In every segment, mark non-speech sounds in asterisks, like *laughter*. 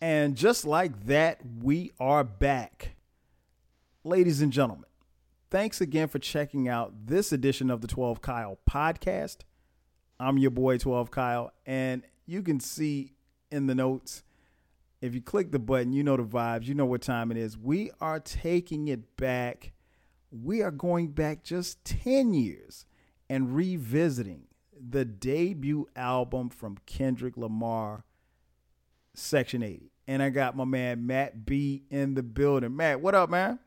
And just like that, we are back. Ladies and gentlemen, thanks again for checking out this edition of the 12 Kyle podcast. I'm your boy, 12 Kyle, and you can see in the notes, if you click the button, you know the vibes, you know what time it is. We are taking it back. We are going back just 10 years and revisiting the debut album from Kendrick Lamar, Section 80. And I got my man Matt B in the building. Matt, what up, man?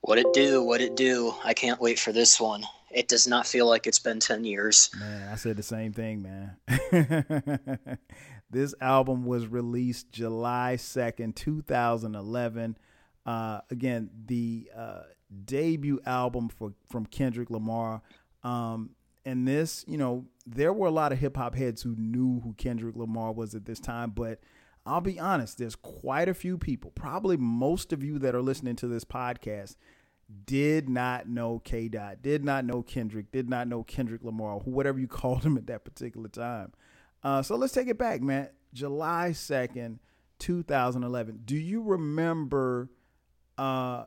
What it do? What it do? I can't wait for this one. It does not feel like it's been 10 years. Man, I said the same thing, man. *laughs* this album was released July 2nd, 2011. Uh, again, the uh, debut album for from Kendrick Lamar. Um, and this, you know, there were a lot of hip hop heads who knew who Kendrick Lamar was at this time, but I'll be honest, there's quite a few people, probably most of you that are listening to this podcast, did not know K. Dot, did not know Kendrick, did not know Kendrick Lamar, whatever you *laughs* called him at that particular time. Uh, so let's take it back, man. July 2nd, 2011. Do you remember uh,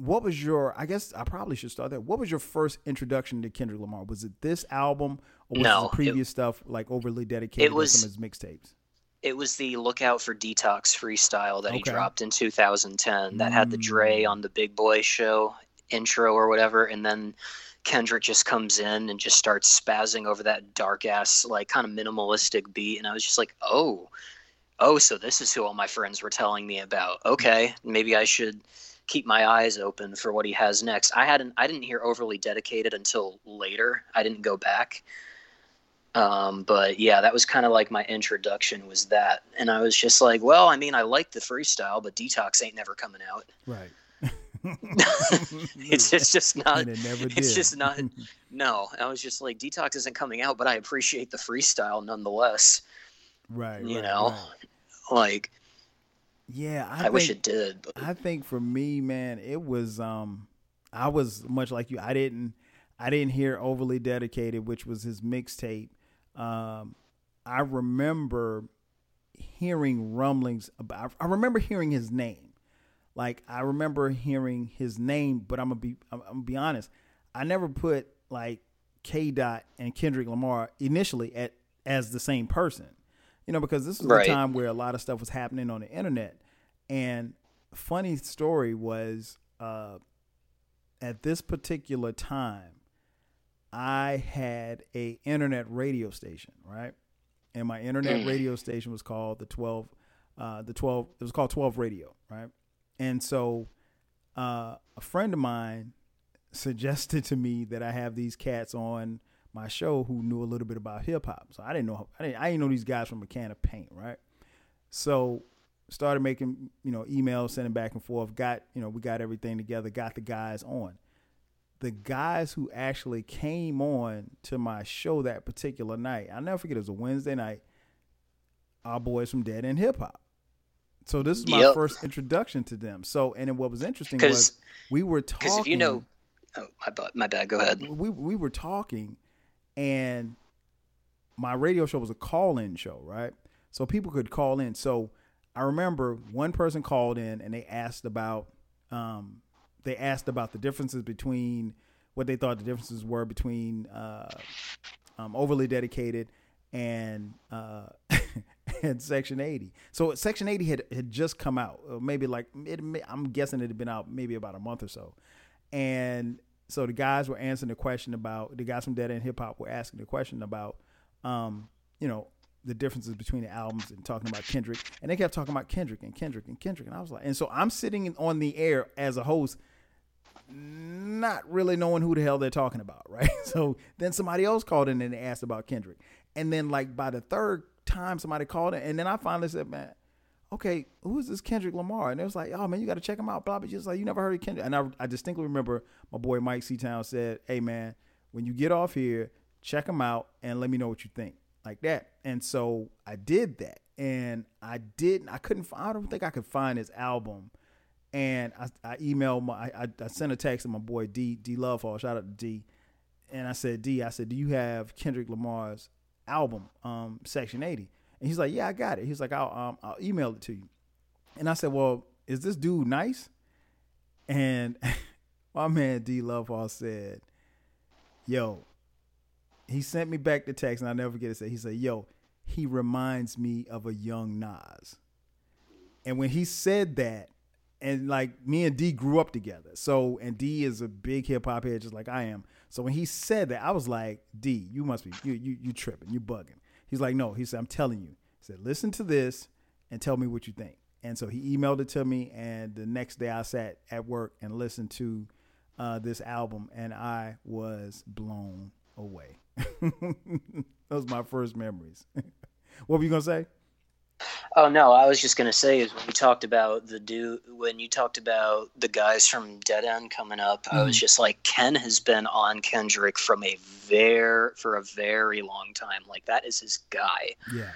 what was your I guess I probably should start there. What was your first introduction to Kendrick Lamar? Was it this album or was No, it the previous it- stuff like overly dedicated It was- to some of his mixtapes? It was the Lookout for Detox freestyle that he dropped in 2010 that had the Dre Mm. on the Big Boy show intro or whatever. And then Kendrick just comes in and just starts spazzing over that dark ass, like kind of minimalistic beat. And I was just like, oh, oh, so this is who all my friends were telling me about. Okay, maybe I should keep my eyes open for what he has next. I hadn't, I didn't hear overly dedicated until later. I didn't go back. Um, but yeah, that was kind of like my introduction was that. And I was just like, well, I mean, I like the freestyle, but Detox ain't never coming out. Right. *laughs* It's just, just not, it it's just not, *laughs* no. I was just like, Detox isn't coming out, but I appreciate the freestyle nonetheless. right. you right, know? right. Like, Yeah, I, I, think, wish it did, but I think for me, man, it was um I was much like you. I didn't I didn't hear overly dedicated, which was his mixtape. Um I remember hearing rumblings about I remember hearing his name. Like I remember hearing his name, but I'm gonna be I'm, I'm gonna be honest. I never put like K Dot and Kendrick Lamar initially at as the same person. You know, because this was Right. a time where a lot of stuff was happening on the internet. And funny story was uh at this particular time, I had a internet radio station, right? And my internet Mm. radio station was called the twelve, uh, the twelve. It was called Twelve Radio, right? And so, uh, a friend of mine suggested to me that I have these cats on my show who knew a little bit about hip hop. So I didn't know. I didn't. I didn't know these guys from a can of paint, right? So started making you know emails, sending back and forth. Got you know we got everything together. Got the guys on. The guys who actually came on to my show that particular night, I'll never forget. It was a Wednesday night. Our boys from Dead End Hip Hop. So this is my Yep. first introduction to them. So and then what was interesting was we were talking. because if you know, oh, my, bu- my bad, go ahead. we we were talking, and my radio show was a call-in show, right? So people could call in. So I remember one person called in and they asked about um, they asked about the differences between what they thought the differences were between uh, um, overly dedicated and uh, *laughs* and Section 80. So Section 80 had had just come out, uh, maybe like it, I'm guessing it had been out maybe about a month or so, and so the guys were answering the question about the guys from Dead End Hip Hop were asking the question about, um, you know, the differences between the albums and talking about Kendrick, and they kept talking about Kendrick and Kendrick and Kendrick, and I was like, and so I'm sitting on the air as a host, not really knowing who the hell they're talking about, *laughs* right? So then somebody else called in and asked about Kendrick, and then like by the third time somebody called in, and then I finally said, man. Okay, who is this Kendrick Lamar? And it was like, oh man, you got to check him out. Blah blah. Just like you never heard of Kendrick. And I, I distinctly remember my boy Mike Seatown said, "Hey man, when you get off here, check him out and let me know what you think." Like that. And so I did that, and I didn't. I couldn't. I don't think I could find his album. And I, I emailed my. I, I sent a text to my boy D D Lovehall. Shout out to D. And I said, D. I said, do you have Kendrick Lamar's album, um, Section 80? And he's like, "Yeah, I got it." He's like, "I'll um, I'll email it to you." And I said, "Well, is this dude nice?" And *laughs* my man D Love all said, "Yo." He sent me back the text, and I'll never forget it. He said, "Yo, he reminds me of a young Nas." And when he said that, and like me and D grew up together. So and D is a big hip hop head just like I am. So when he said that, I was like, D, you must be you you you tripping, you bugging. He's like, no. He said, I'm telling you. He said, listen to this and tell me what you think. And so he emailed it to me, and the next day I sat at work and listened to uh, this album, and I was blown away. *laughs* Those are my first memories. *laughs* what were you gonna say? Oh no, I was just gonna say is when you talked about the dude when you talked about the guys from Dead End coming up, mm-hmm. I was mm-hmm. just like Ken has been on Kendrick from a very for a very long time. Like that is his guy. Yeah.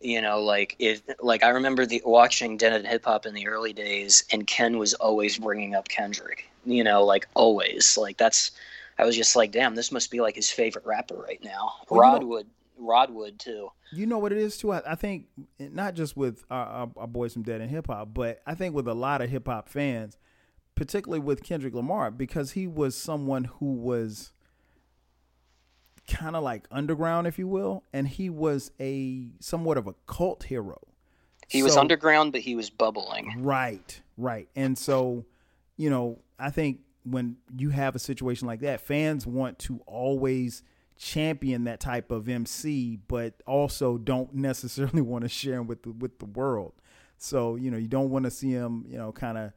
You know, like if like I remember the watching Dead End Hip Hop in the early days, and Ken was always bringing up Kendrick. You know, like always. Like that's I was just like, damn, this must be like his favorite rapper right now. Well, Rod you know, would Rod would too. You know what it is too. I, I think not just with uh, uh, our, our, our, boys from Dead End Hip Hop, but I think with a lot of hip hop fans, particularly with Kendrick Lamar, because he was someone who was kind of like underground, if you will, and he was a somewhat of a cult hero. He so, was underground, but he was bubbling. Right, right, and so you know, I think when you have a situation like that, fans want to always champion that type of MC, but also don't necessarily *laughs* want to share him with the, with the world. So you know, you don't want to see him, you know, kind of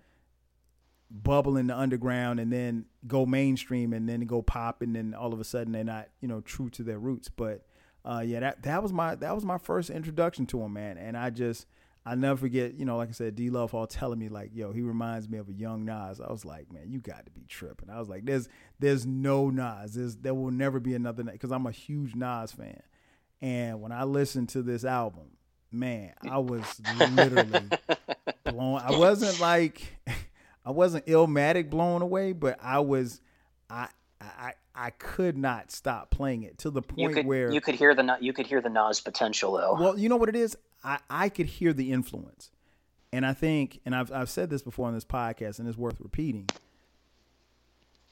bubble in the underground and then go mainstream and then go pop and then all of a sudden they're not, you know, true to their roots. But uh, yeah, that that was my that was my first introduction to him, man. And I just I never forget, you know, like I said, D Love all telling me like, yo, he reminds me of a young Nas. I was like, man, you got to be tripping. I was like, there's there's no Nas. There's there will never be another because I'm a huge Nas fan. And when I listened to this album, man, I was literally *laughs* blown. I wasn't like I wasn't illmatic blown away, but I was I I I could not stop playing it to the point could, where you could hear the you could hear the Nas potential though. Well, you know what it is. I, I could hear the influence. And I think, and I've, I've said this before on this podcast, and it's worth repeating.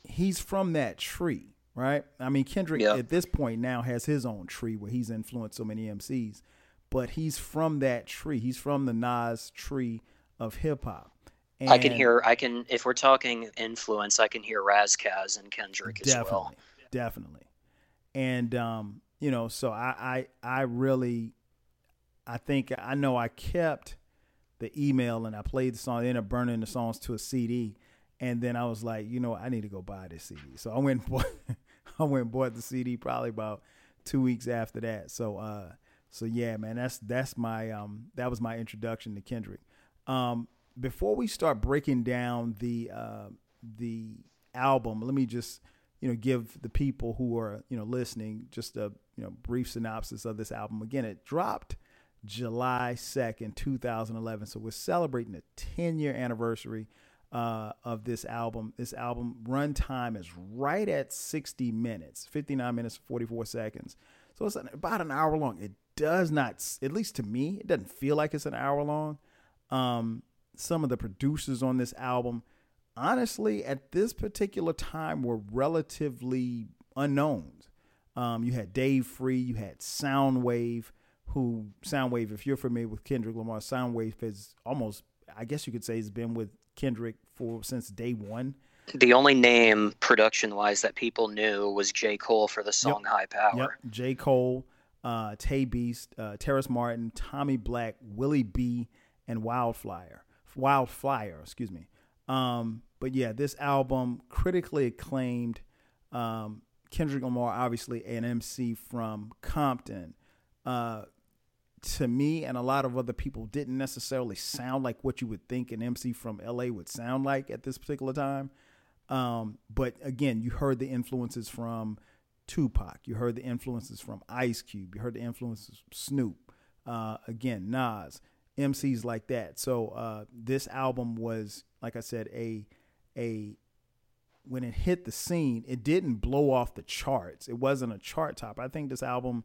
He's from that tree, right? I mean, Kendrick at this point now has his own tree where he's influenced so many MCs, but he's from that tree. He's from the Nas tree of hip hop. I can hear, I can, if we're talking influence, I can hear Ras Kass and Kendrick as well. Definitely. And, um, you know, so I, I, I really I think I know I kept the email and I played the song. I ended up burning the songs to a CD, and then I was like, you know, I need to go buy this CD. So I went and *laughs* bought, I went bought the CD probably about two weeks after that. So uh, so yeah, man, that's that's my um that was my introduction to Kendrick. Um, before we start breaking down the uh, the album, let me just you know give the people who are you know listening just a you know brief synopsis of this album. Again, it dropped July 2nd, 2011. So we're celebrating the 10 year anniversary uh, of this album. This album runtime is right at 60 minutes, 59 minutes, 44 seconds. So it's about an hour long. It does not, at least to me, it doesn't feel like it's an hour long. Um, some of the producers on this album, honestly, at this particular time, were relatively unknowns. Um, you had Dave Free, you had Soundwave, who Soundwave, if you're familiar with Kendrick Lamar, Soundwave has almost, I guess you could say, has been with Kendrick for since day one. The only name production wise that people knew was J. Cole for the song yep. High Power. Yep. J. Cole, uh, Tae Beast, uh, Terrace Martin, Tommy Black, Willie B, and Wildfire. Wildfire, excuse me. Um, but yeah, this album critically acclaimed. Um, Kendrick Lamar, obviously an MC from Compton. Uh, to me and a lot of other people didn't necessarily sound like what you would think an MC from LA would sound like at this particular time. Um, but again, you heard the influences from Tupac, you heard the influences from Ice Cube, you heard the influences from Snoop, uh, again, Nas, MCs like that. So uh, this album was, like I said, a a when it hit the scene, it didn't blow off the charts. It wasn't a chart top. I think this album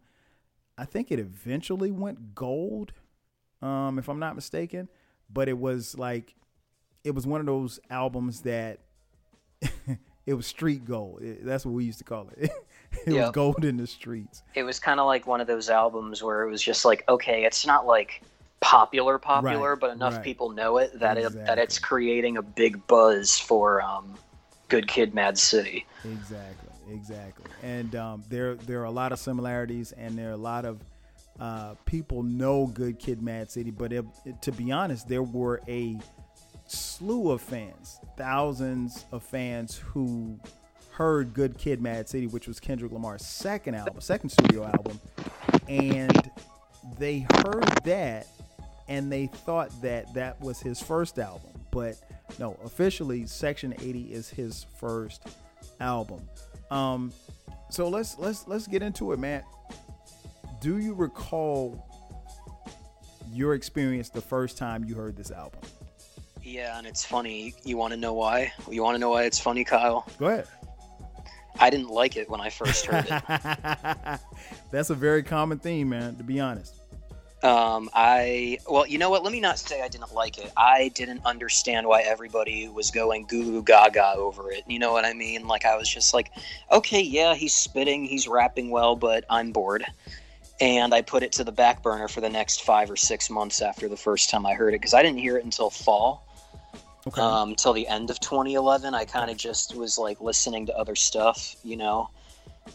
I think it eventually went gold, um, if I'm not mistaken. But it was like, it was one of those albums that *laughs* it was street gold. It- that's what we used to call it. *laughs* it was gold in the streets. It was kind of like one of those albums where it was just like, okay, it's not like popular popular, Right, but enough right. people know it that it, that it's creating a big buzz for um, Good Kid, Mad City. Exactly, exactly. And um, there there are a lot of similarities, and there are a lot of uh, people know Good Kid, Mad City. But it, it- to be honest, there were a slew of fans, thousands of fans who heard Good Kid, Mad City, which was Kendrick Lamar's second album, second studio album, and they heard that and they thought that that was his first album but no officially section 80 is his first album um so let's let's let's get into it man do you recall your experience the first time you heard this album Yeah, and it's funny. You want to know why? You want to know why it's funny, Kyle? go ahead I didn't like it when I first heard it. *laughs* that's a very common theme man to be honest Um, I well, you know what? Let me not say I didn't like it. I didn't understand why everybody was going goo goo gaga over it. You know what I mean? Like I was just like, okay, yeah, he's spitting, he's rapping well, but I'm bored. And I put it to the back burner for the next five or six months after the first time I heard it because I didn't hear it until fall, okay um, till the end of 2011. I kind of just was like listening to other stuff, you know.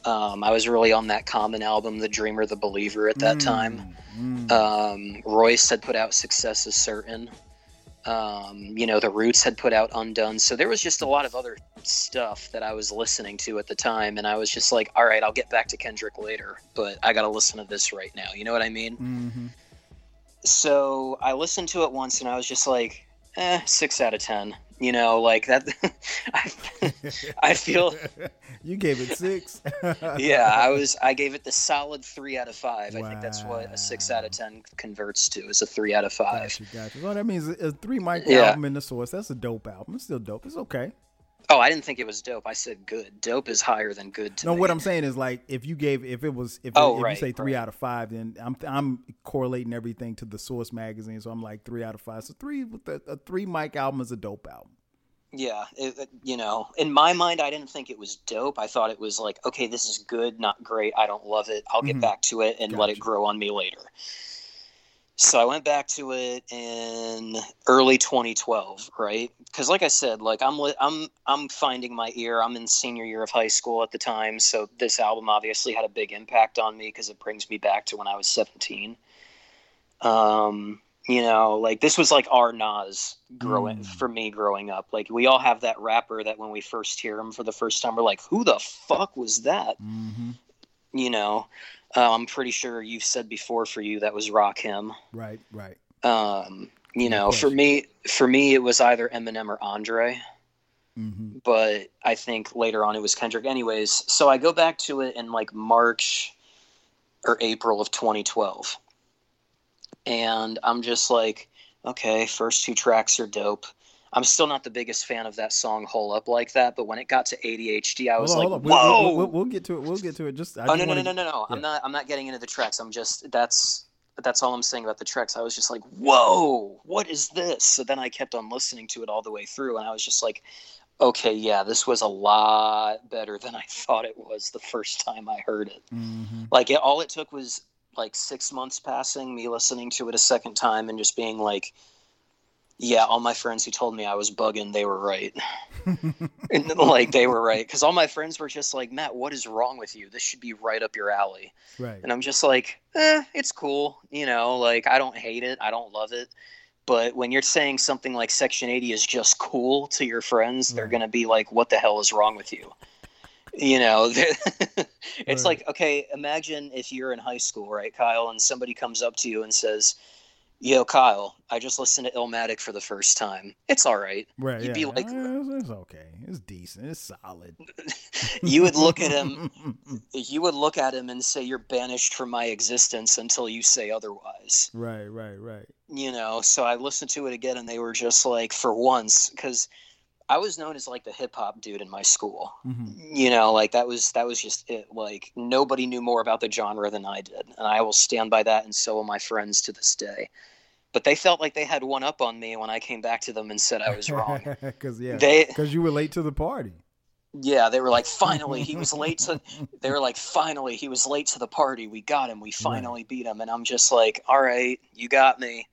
Um, I was really on that Common album, The Dreamer, The Believer, at that time. Mm, mm. Um, Royce had put out Success is Certain. Um, you know, The Roots had put out Undone. So there was just a lot of other stuff that I was listening to at the time. And I was just like, all right, I'll get back to Kendrick later, but I got to listen to this right now. You know what I mean? Mhm. So I listened to it once and I was just like, eh, six out of 10. You know, like that. *laughs* I, I feel *laughs* you gave it six *laughs* yeah, I was. I gave it the solid three out of five. I think that's what a six out of ten converts to. Is a three out of five. Gotcha, gotcha. Well, that means a three mic Yeah. album in the source. That's a dope album. It's still dope. It's okay. Oh, I didn't think it was dope. I said good. Dope is higher than good to No, me. what I'm saying is like if you gave if it was if, Oh, if right, you say three right. out of five, then I'm I'm correlating everything to the source magazine. So I'm like three out of five. So three with a, a three mic album is a dope album. Yeah, it, it- you know, in my mind, I didn't think it was dope. I thought it was like, okay, this is good, not great. I don't love it. I'll get Mhm. back to it and let it grow on me later. So I went back to it in early 2012, right? Because, like I said, like I'm li- I'm I'm finding my ear. I'm in senior year of high school at the time, so this album obviously had a big impact on me because it brings me back to when I was 17. Um, you know, like this was like our Nas growing Mm. for me growing up. Like we all have that rapper that when we first hear him for the first time, we're like, "Who the fuck was that?" Mm-hmm. You know, uh, I'm pretty sure you've said before for you that was Rakim. Right, right. Um, you know, for me, for me, it was either Eminem or Andre, Mm-hmm. but I think later on it was Kendrick. Anyways, so I go back to it in like March or April of 2012, and I'm just like, okay, first two tracks are dope. I'm still not the biggest fan of that song "Hole Up" like that, but when it got to ADHD, I was hold like, on. whoa. We'll, we'll, we'll, get to it. We'll get to it. Just I oh no no no no no no! I'm not I'm not getting into the tracks. I'm just that's that's all I'm saying about the tracks. I was just like, whoa, what is this? So then I kept on listening to it all the way through, and I was just like, okay, yeah, this was a lot better than I thought it was the first time I heard it. Mhm. Like it, all it took was like six months passing, me listening to it a second time, and just being like. Yeah, all my friends who told me I was bugging, they were right. and like they were right because all my friends were just like, "Matt, what is wrong with you? This should be right up your alley." right. And I'm just like, eh, it's cool. You know, like I don't hate it. I don't love it. But when you're saying something like Section 80 is just cool to your friends, they're going to be like, what the hell is wrong with you? You know, *laughs* it's Right. like, okay, imagine if you're in high school, right, Kyle, and somebody comes up to you and says, Yo, Kyle, I just listened to Illmatic for the first time. It's all right. Right. you'd yeah. be like- "Eh, it's, it's okay. It's decent. It's solid. *laughs* You would look at him *laughs* you would look at him and say you're banished from my existence until you say otherwise right. Right. Right. you know so i listened to it again and they were just like for once because I was known as like the hip hop dude in my school. Mm-hmm. You know, like that was that was just it. Like nobody knew more about the genre than I did, and I will stand by that, and so will my friends to this day. But they felt like they had one up on me when I came back to them and said I was wrong. *laughs* Because yeah, because you were late to the party. yeah, they were like, finally, he was late to. *laughs* They were like, finally, he was late to the party. We got him. We finally beat him. And I'm just like, all right, you got me.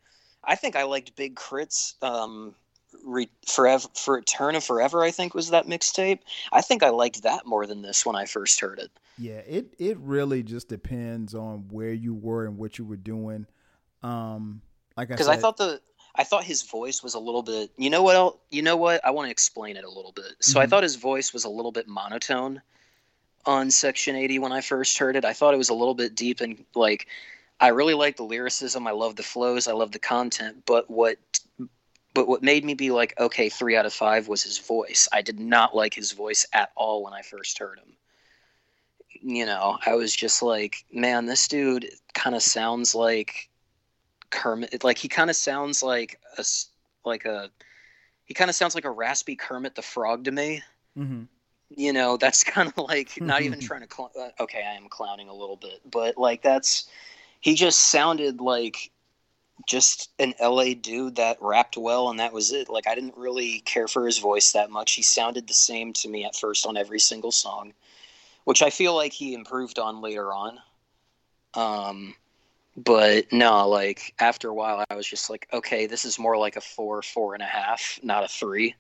I think I liked Big K.R.I.T.'s um, re- forever for Turn of Forever. I think was that mixtape. I think I liked that more than this when I first heard it. Yeah, it it really just depends on where you were and what you were doing. Um, like I because I thought the I thought his voice was a little bit. You know what? el you know what? I want to explain it a little bit. So I Mhm. thought his voice was a little bit monotone on Section 80 when I first heard it. I thought it was a little bit deep and like I really like the lyricism. I love the flows. I love the content. But what but what made me be like, okay, three out of five was his voice. I did not like his voice at all when I first heard him. You know, I was just like, man, this dude kind of sounds like Kermit. Like he kind of sounds like a like a he kind of sounds like a raspy Kermit the Frog to me. Mhm. You know, that's *laughs* kind of like not even *laughs* trying to. Cl- uh, okay, I am clowning a little bit, but like that's he just sounded like just an LA dude that rapped well, and that was it. Like I didn't really care for his voice that much. He sounded the same to me at first on every single song, which I feel like he improved on later on. Um, but no, like after a while, I was just like, okay, this is more like a four, four and a half, not a three.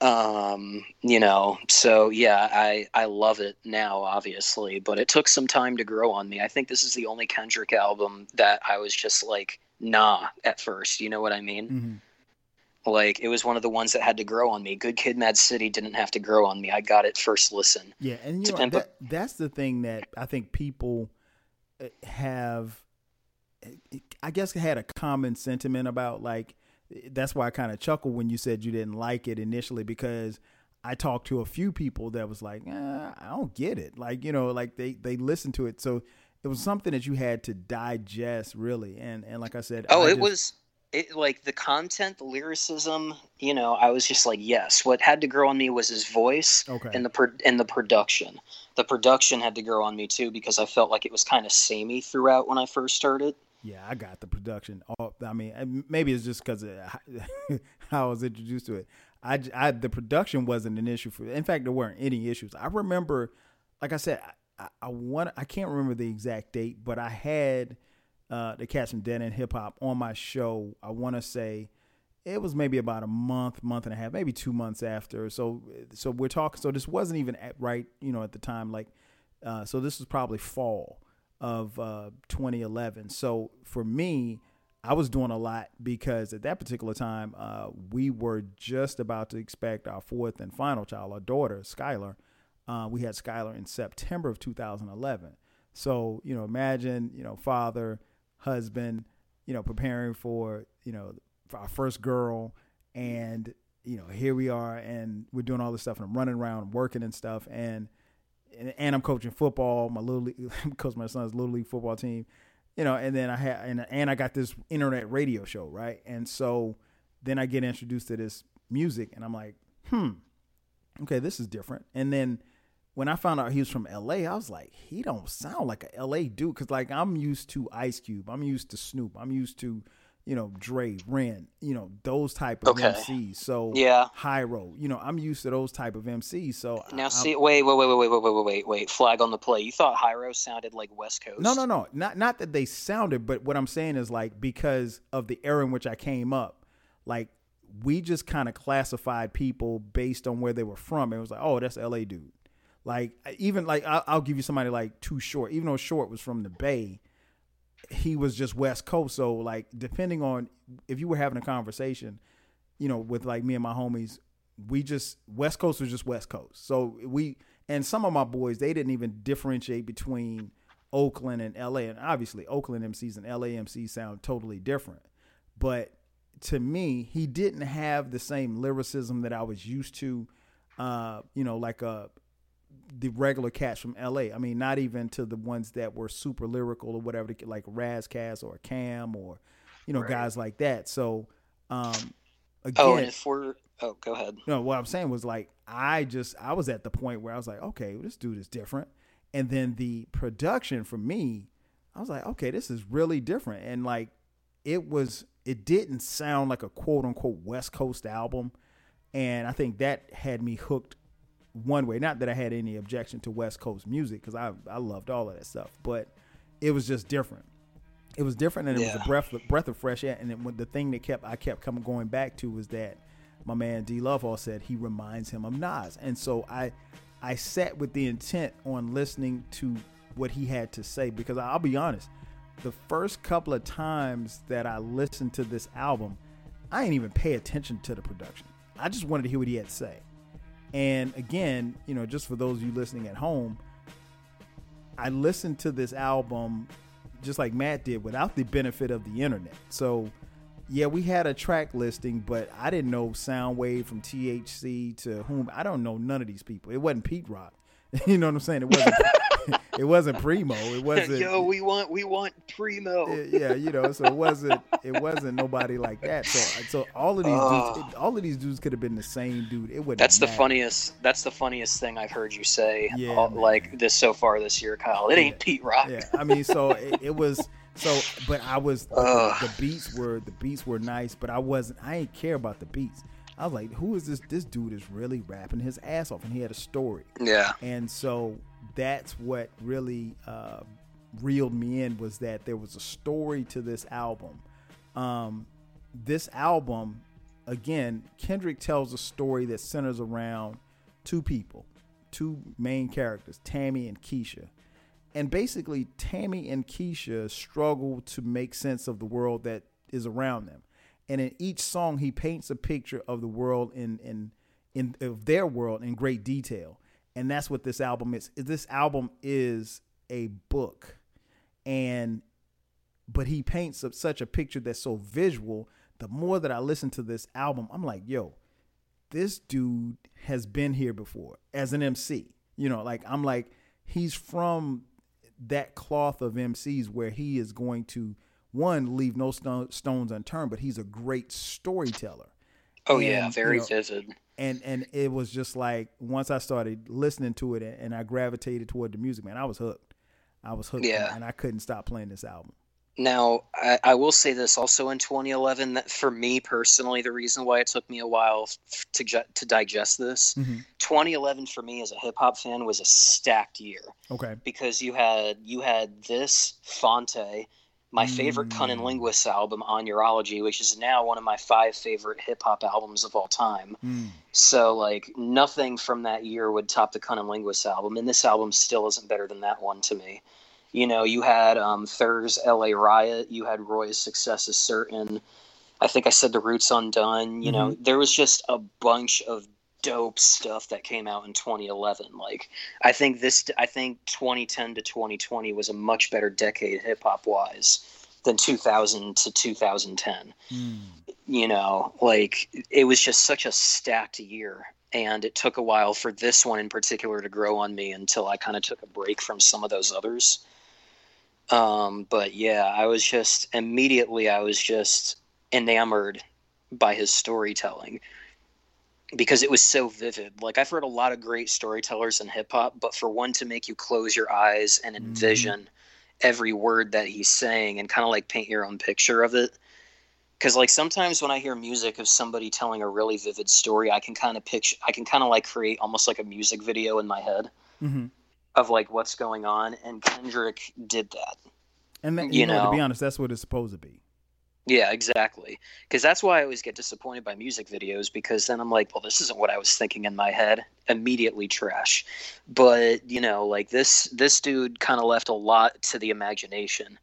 Um, you know, so yeah, I I love it now, obviously, but it took some time to grow on me. I think this is the only Kendrick album that I was just like, nah, at first. You know what I mean? Mhm. Like it was one of the ones that had to grow on me. Good Kid, Mad City didn't have to grow on me. I got it first listen. Yeah, and you know that, that's the thing that I think people uh, have, I guess, had a common sentiment about. Like that's why I kind of chuckled when you said you didn't like it initially because I talked to a few people that was like, eh, I don't get it. Like you know, like they they listened to it, so it was something that you had to digest really. And and like I said, Oh, I it just- was it like the content, the lyricism. You know, I was just like, yes. What had to grow on me was his voice okay. and the pro- and the production. The production had to grow on me too because I felt like it was kind of samey throughout when I first started. Yeah, I got the production. All, I mean, maybe it's just because *laughs* how I was introduced to it. I, I, the production wasn't an issue for. In fact, there weren't any issues. I remember, like I said, I, I want. I can't remember the exact date, but I had uh, the cats from Dead End Hip Hop on my show. I want to say it was maybe about a month, month and a half, maybe two months after. So, so we're talking. So this wasn't even at right, you know, at the time. Like, uh, so this was probably fall of uh, 2011. So for me, I was doing a lot because at that particular time, uh, we were just about to expect our fourth and final child, our daughter, Skylar. Uh, we had Skylar in September of 2011. So, you know, imagine, you know, father, husband, you know, preparing for, you know, for our first girl. And, you know, here we are and we're doing all this stuff and I'm running around working and stuff. And, and, and I'm coaching football. My little league, *laughs* coach my son's little league football team, you know. And then I had and and I got this internet radio show, right? And so then I get introduced to this music, and I'm like, hmm, okay, this is different. And then when I found out he was from L.A., I was like, he don't sound like a L.A. dude, because like I'm used to Ice Cube, I'm used to Snoop, I'm used to you know Dre, Ren, you know those type of Okay. MCs. So Yeah. Hiero, you know, I'm used to those type of MCs. So I- Now I'm- see, wait, wait, wait, wait, wait, wait, wait, wait, wait. Flag on the play. You thought Hiero sounded like West Coast? No, no, no. Not not that they sounded, but what I'm saying is like because of the era in which I came up, like we just kind of classified people based on where they were from. It was like, oh, that's LA dude. Like even like I'll, I'll give you somebody like Too Short. Even though Short was from the Bay, he was just West Coast. So like depending on if you were having a conversation, you know, with like me and my homies, we just West Coast was just West Coast. So we and some of my boys they didn't even differentiate between Oakland and LA. And obviously Oakland MCs and LA MCs sound totally different. But to me, he didn't have the same lyricism that I was used to. Uh, you know, like uh the regular cats from LA. I mean, not even to the ones that were super lyrical or whatever, like Ras Kass or Cam or, you know, Right. guys like that. So, um, again, Oh, and if we're Oh, go ahead. No, what I'm saying was like I just I was at the point where I was like, okay, well, this dude is different, and then the production for me, I was like, okay, this is really different, and like it was, it didn't sound like a quote unquote West Coast album, and I think that had me hooked one way. Not that I had any objection to West Coast music because I I loved all of that stuff, but it was just different. It was different, and it was a breath breath of fresh air. And it, the thing that kept I kept coming going back to was that my man D Love all said he reminds him of Nas, and so I I sat with the intent on listening to what he had to say because I'll be honest, the first couple of times that I listened to this album, I didn't even pay attention to the production. I just wanted to hear what he had to say. And again, you know, just for those of you listening at home, I listened to this album just like Matt did without the benefit of the internet. So, yeah, we had a track listing, but I didn't know Soundwave from THC to whom. I don't know none of these people. It wasn't Pete Rock. *laughs* you know what I'm saying? It wasn't. *laughs* it wasn't Primo. It *laughs* wasn't. Yo, we want we want primo. yeah, you know, so it wasn't it wasn't nobody like that. So so all of these Oh. dudes, all of these dudes could have been the same dude. It would. That's the funniest. That's the funniest thing I've heard you say. Yeah, uh, all- like this so far this year, Kyle. It ain't Pete Rock. Yeah, I mean, so it, it was so, but I was the, the beats were the beats were nice, but I wasn't. I didn't care about the beats. I was like, who is this? This dude is really rapping his ass off, and he had a story. Yeah. And so that's what really uh, reeled me in was that there was a story to this album. Um, this album, again, Kendrick tells a story that centers around two people, two main characters, Tammy and Keisha. And basically, Tammy and Keisha struggle to make sense of the world that is around them. And in each song, he paints a picture of the world in in in of their world in great detail. And that's what this album is. This album is a book, and but he paints up such a picture that's so visual. The more that I listen to this album, I'm like, yo, this dude has been here before as an MC. You know, like I'm like, he's from that cloth of MCs where he is going to one leave no stone, stones unturned, but he's a great storyteller. Oh yeah, very you know, vivid. And and it was just like once I started listening to it and, and I gravitated toward the music, man, I was hooked. I was hooked, Yeah. and I couldn't stop playing this album. Now, I, I will say this also in 2011 that for me personally, the reason why it took me a while to to digest this, Mhm. 2011 for me as a hip hop fan was a stacked year Okay. because you had you had this Phonte, my favorite Mm. Cunning Linguist album on Oneirology, which is now one of my five favorite hip hop albums of all time. Mm. So like nothing from that year would top the Cunning Linguist album, and this album still isn't better than that one to me. You know, you had um, Thurz L.A. Riot, you had Royce Success is Certain. I think I said The Roots Undone. You know, there was just a bunch of dope stuff that came out in 2011. Like, I think this, I think 2010 to 2020 was a much better decade hip hop wise than 2000 to 2010 Mm. you know like it was just such a stacked year and it took a while for this one in particular to grow on me until i kind of took a break from some of those others um, but yeah i was just immediately i was just enamored by his storytelling because it was so vivid like i've heard a lot of great storytellers in hip-hop but for one to make you close your eyes and envision every word that he's saying and kind of like paint your own picture of it because like sometimes when i hear music of somebody telling a really vivid story i can kind of picture i can kind of like create almost like a music video in my head hmm of like what's going on and kendrick did that And that, you, You know, to know. be honest, that's what it's supposed to be. Yeah exactly. Because that's why i always get disappointed by music videos because then i'm like well this isn't what i was thinking in my head. Immediately trash. But you know like this this dude kind of left a lot to the imagination.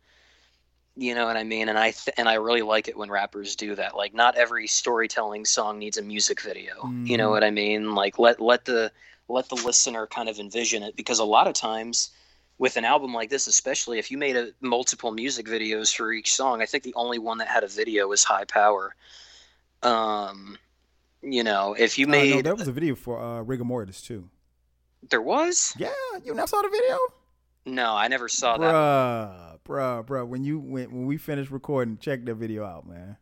You know what i mean? And i th- and i really like it when rappers do that. Like not every storytelling song needs a music video. You know Mhm. what i mean? Like let let the let the listener kind of envision it because a lot of times with an album like this especially if you made a, multiple music videos for each song i think the only one that had a video was high power um you know if you Uh, no, made there was a video for uh, Rigamortus too. there was Yeah, you never saw the video, no i never saw that bruh, bruh, bruh. When you when when we finished recording, check that video out, man.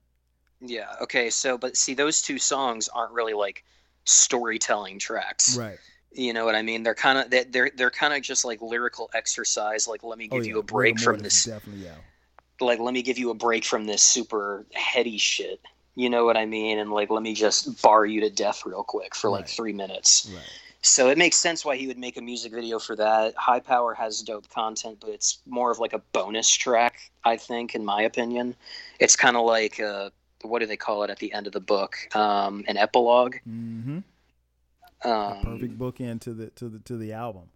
Yeah. Okay. So, but see, those two songs aren't really like storytelling tracks. Right. You know what I mean? They're kind of they're they're kind of just like lyrical exercise. Like, let me Oh, give yeah. you a break from this. Definitely, yeah. Like, let me give you a break from this super heady shit. You know what I mean? And like, let me just bar you to death real quick for like three minutes. Right. So it makes sense why he would make a music video for that. High Power has dope content, but it's more of like a bonus track, I think, in my opinion. It's kind of like uh what do they call it at the end of the book? Um, an epilogue. Mm-hmm. Um, Perfect bookend to the to the to the album.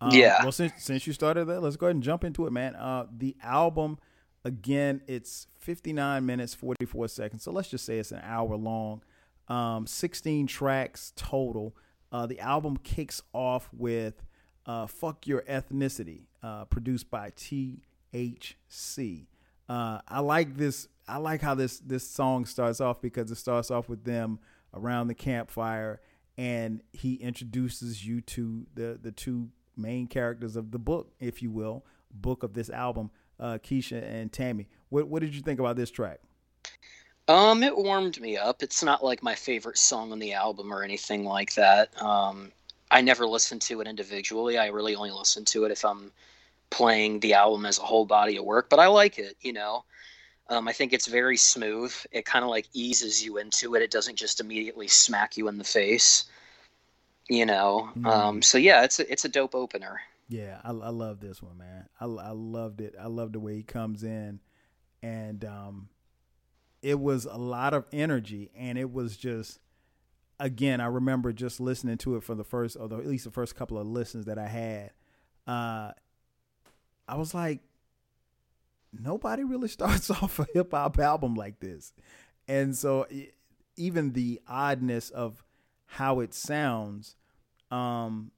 Um, Yeah. Well, since since you started that, let's go ahead and jump into it, man. Uh, the album, again, it's 59 minutes 44 seconds. So let's just say it's an hour long. Um, 16 tracks total. Uh, the album kicks off with uh, "Fuck Your Ethnicity," uh, produced by THC. Uh, I like this. I like how this this song starts off because it starts off with them around the campfire, and he introduces you to the the two main characters of the book, if you will, book of this album, uh, Keisha and Tammy. What what did you think about this track? Um, it warmed me up. It's not like my favorite song on the album or anything like that. Um, I never listen to it individually. I really only listen to it if I'm playing the album as a whole body of work. But I like it, you know. Um, I think it's very smooth. It kind of like eases you into it. It doesn't just immediately smack you in the face, you know. Mm. Um, so yeah, it's a, it's a dope opener. Yeah, I, I love this one, man. I, I loved it. I love the way he comes in, and um, it was a lot of energy, and it was just, again, I remember just listening to it for the first, or the, at least the first couple of listens that I had. Uh, I was like, nobody really *laughs* starts off a hip hop album like this, and so even the oddness of how it sounds, um,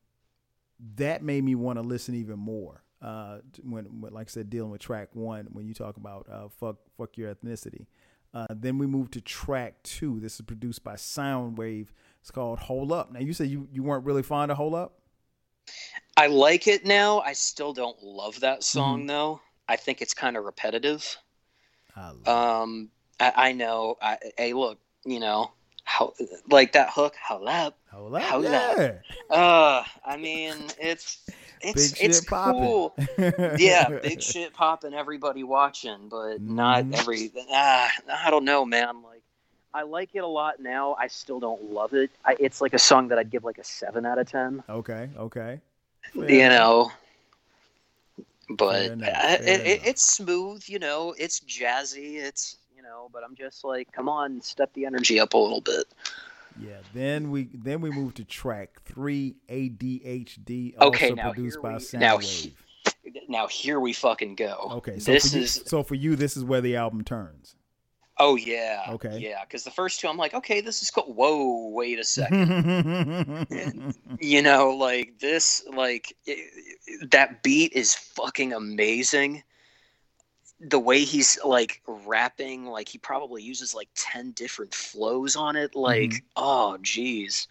that made me want to listen even more. Uh, when, when, like I said, dealing with track one, when you talk about uh, fuck, fuck your ethnicity. Uh, then we move to track two. This is produced by Soundwave. It's called "Hold Up." Now, you said you, you weren't really fond of "Hold Up." I like it now. I still don't love that song though. I think it's kind of repetitive. I Um, I, I know. I, hey, look, you know, how like that hook. Hold up. Hold Up. Yeah. Up. Uh, I mean, it's it's *laughs* Big it's shit cool. *laughs* yeah, big shit popping. Everybody watching, but not Mhm. every. Ah, I don't know, man. Like, I like it a lot now. I still don't love it. I, it's like a song that I'd give like a seven out of ten. Okay. Okay. Fair you know but enough, uh, it, it, it's smooth you know it's jazzy it's you know but i'm just like come on step the energy up a little bit Yeah. Then we then we move to track three, ADHD, Okay, also now produced here by we- now Soundwave. now here we fucking go Okay. So this you, is so for you, this is where the album turns. Oh yeah Okay. yeah because the first two i'm like okay this is cool whoa wait a second *laughs* you know like this like i that beat is fucking amazing the way he's like rapping like he probably uses like 10 different flows on it like Mhm. oh geez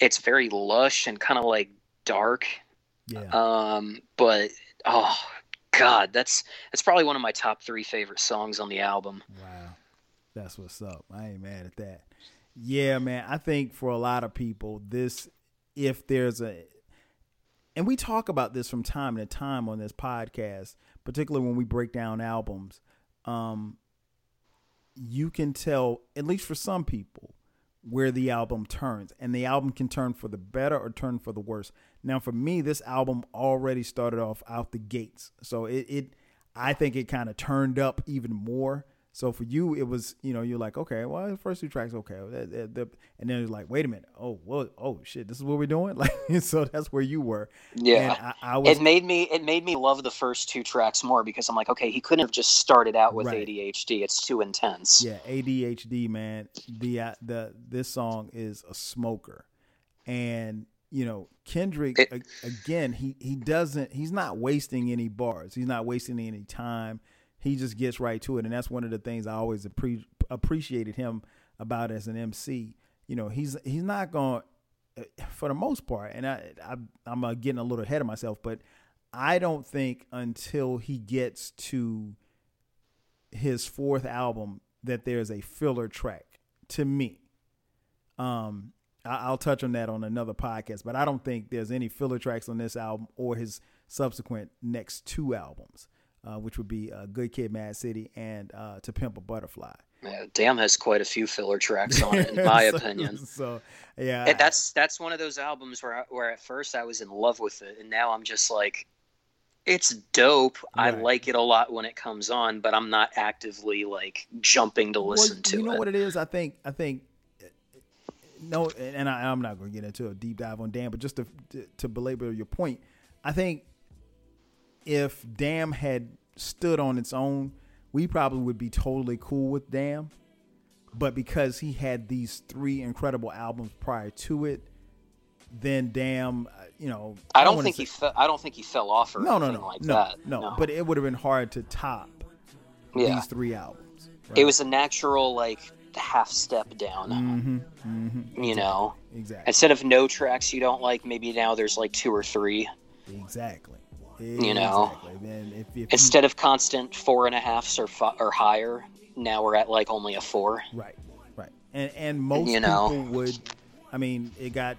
it's very lush and kind of like dark yeah. um but oh god that's that's probably one of my top three favorite songs on the album Wow. That's what's up. I ain't mad at that. Yeah, man. I think for a lot of people, this, if there's a, and we talk about this from time to time on this podcast, particularly when we break down albums, um, you can tell, at least for some people, where the album turns. And the album can turn for the better or turn for the worse. Now, for me, this album already started off out the gates. So it, it I think it kind of turned up even more. So for you, it was, you know, you're like, okay, well, the first two tracks, okay, and then it's like, wait a minute, oh, well, oh shit, this is what we're doing, *laughs* like, so that's where you were. yeah and I, I was, it made me it made me love the first two tracks more because I'm like, okay, he couldn't have just started out with Right. ADHD. It's too intense. yeah, ADHD, man. The uh, the this song is a smoker, and you know Kendrick It- again. He he doesn't. He's not wasting any bars. He's not wasting any time. He just gets right to it, and that's one of the things I always appre- appreciated him about as an MC. You know, he's he's not going for the most part, and I, I I'm uh, getting a little ahead of myself, but I don't think until he gets to his fourth album that there's a filler track to me. Um, I, will touch on that on another podcast, but I don't think there's any filler tracks on this album or his subsequent next two albums, uh, which would be uh, Good Kid, Mad City, and uh, To Pimp a Butterfly. Yeah, Damn has quite a few filler tracks on it, in *laughs* my so, opinion. So, yeah, and that's that's one of those albums where I, where at first I was in love with it, and now I'm just like, it's dope. Right. I like it a lot when it comes on, but I'm not actively like jumping to listen well, to it. You know what it is? I think I think no, and I, am not going to get into a deep dive on Damn, but just to, to, to belabor your point, I think if Damn had stood on its own, we probably would be totally cool with Damn. But because he had these three incredible albums prior to it, then Damn, uh, you know, I don't, I think say, he. Fe- I don't think he fell off or no, no, no, like no, that. No, no, but it would have been hard to top yeah. these three albums. Right? It was a natural like half step down. Mm-hmm, mm-hmm. You know, exactly. Instead of no tracks you don't like, maybe now there's like two or three. Exactly. You know, Man, if, if instead you... of constant four and a halfs or fi- or higher, now we're at like only a four. Right, right. And and most you know, people would. I mean, it got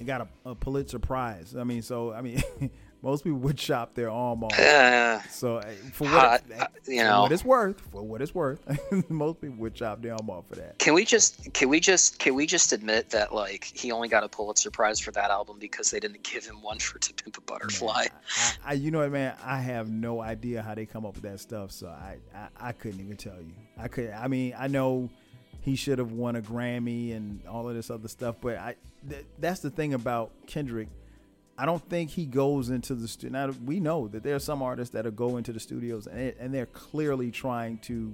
it got a, a Pulitzer Prize. I mean, so I mean, *laughs* most people would chop their arm off. Uh, so for what uh, you know, what it's worth, for what it's worth, *laughs* most people would chop their arm off for that. Can we just can we just can we just admit that like he only got a Pulitzer Prize for that album because they didn't give him one for To Pimp a Butterfly? Man, I, I, you know what, man? I have no idea how they come up with that stuff, so I, I, I couldn't even tell you. I could. I mean, I know he should have won a Grammy and all of this other stuff, but I th- that's the thing about Kendrick I don't think he goes into the studio. Now we know that there are some artists that go into the studios and, it, and they're clearly trying to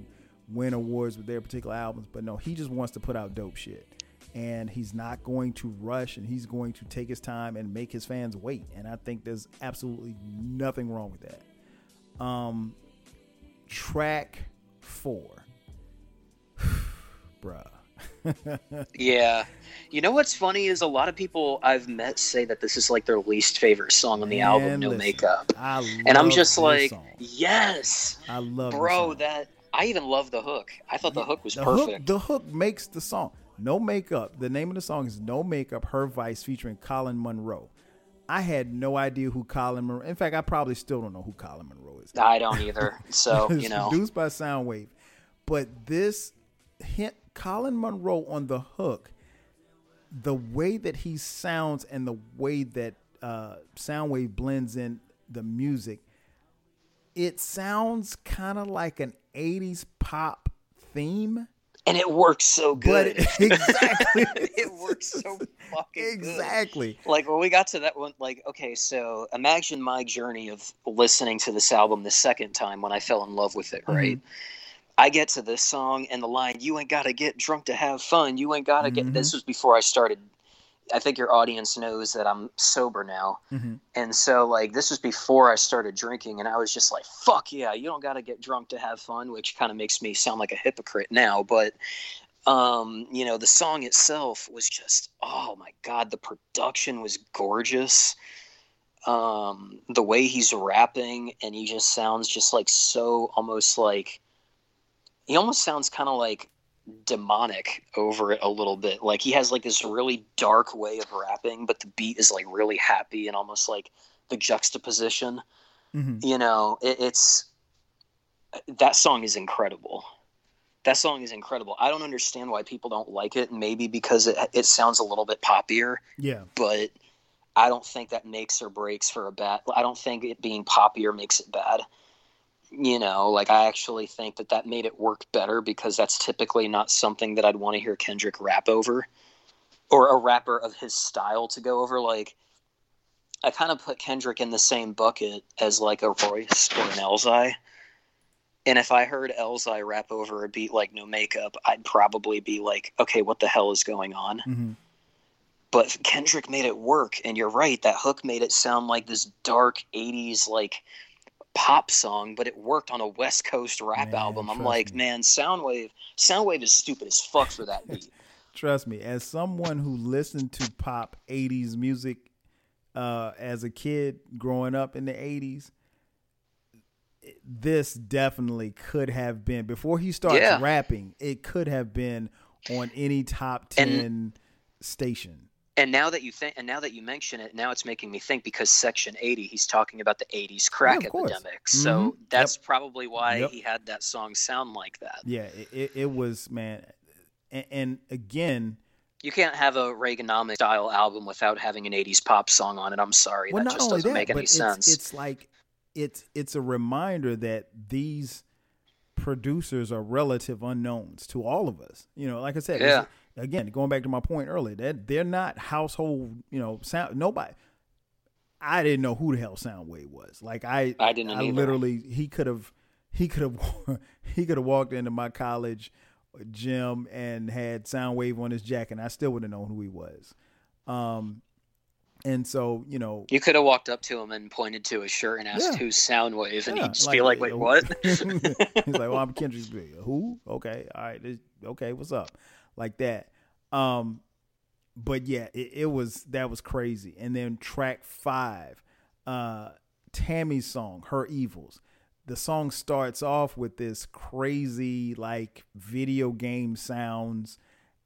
win awards with their particular albums, but no, he just wants to put out dope shit. And he's not going to rush and he's going to take his time and make his fans wait. And I think there's absolutely nothing wrong with that. Um, track four. *sighs* Bruh. Yeah. You know what's funny is a lot of people I've met say that this is like their least favorite song on the Man, album, No listen, Makeup. and I'm just like, song. yes, I love, bro. That I even love the hook. I thought the hook was the perfect. Hook, the hook makes the song. No makeup. The name of the song is No Makeup. Her Vice featuring Colin Munroe. I had no idea who Colin Munroe. In fact, I probably still don't know who Colin Munroe is. I don't either. So *laughs* you know, produced by Soundwave, but this hint Colin Munroe on the hook the way that he sounds and the way that uh, Soundwave blends in the music, it sounds kind of like an 80s pop theme. And it works so good. It, *laughs* exactly. *laughs* it works so fucking good. exactly. Good. Like when we got to that one, like, okay, so imagine my journey of listening to this album the second time when I fell in love with it, right? Mm-hmm I get to this song and the line, "You ain't gotta get drunk to have fun. You ain't gotta mm-hmm. get." This was before I started. I think your audience knows that I'm sober now, mm-hmm. and so like this was before I started drinking, and I was just like, "Fuck yeah, you don't gotta get drunk to have fun," which kind of makes me sound like a hypocrite now, but um, you know, the song itself was just, oh my god, the production was gorgeous. Um, the way he's rapping, and he just sounds just like so almost like he almost sounds kind of like demonic over it a little bit. Like he has like this really dark way of rapping, but the beat is like really happy and almost like the juxtaposition. Mm-hmm. You know, it, it's that song is incredible. That song is incredible. I don't understand why people don't like it. Maybe because it it sounds a little bit poppier. Yeah. But I don't think that makes or breaks for a bad. I don't think it being poppier makes it bad you know like i actually think that that made it work better because that's typically not something that i'd want to hear kendrick rap over or a rapper of his style to go over. Like i kind of put kendrick in the same bucket as like a royce or an elzhi and if i heard elzhi rap over a beat like no makeup i'd probably be like okay what the hell is going on? Mm-hmm. but kendrick made it work and you're right that hook made it sound like this dark 80s like pop song, but it worked on a West Coast rap man, album. I'm like, me. man, Soundwave, Soundwave is stupid as fuck for that beat. *laughs* trust me, as someone who listened to pop '80s music uh, as a kid growing up in the '80s, this definitely could have been before he starts Yeah. rapping. It could have been on any top ten station. And now that you think, and now that you mention it, now it's making me think because Section 80, he's talking about the 80s crack Yeah, epidemic. So Mhm. that's probably why Yep. he had that song sound like that. Yeah, it, it, was man, and, and again, You can't have a Reaganomics style album without having an 80s pop song on it. I'm sorry, well, that just doesn't that, make any it's, sense. it's like it's it's a reminder that these producers are relative unknowns to all of us. You know, like I said, it's- again, going back to my point earlier, that they're not household. You know, sound nobody. I didn't know who the hell Soundwave was. Like I, I didn't I either. literally, he could have, he could have, *laughs* he could have walked into my college gym and had Soundwave on his jacket, and I still wouldn't have known who he was. Um, and so you know, you could have walked up to him and pointed to his shirt and asked Yeah. who's Soundwave, and Yeah, he'd just be like, "Wait, uh, what?" *laughs* He's like, "Well, I'm *laughs* Kendrick Big. Who? Okay, all right, this- okay, what's up?" Like that. Um, but yeah, it, it was that was crazy. And then track five, uh, Tammy's song, "Her Evils." The song starts off with this crazy like video game sounds,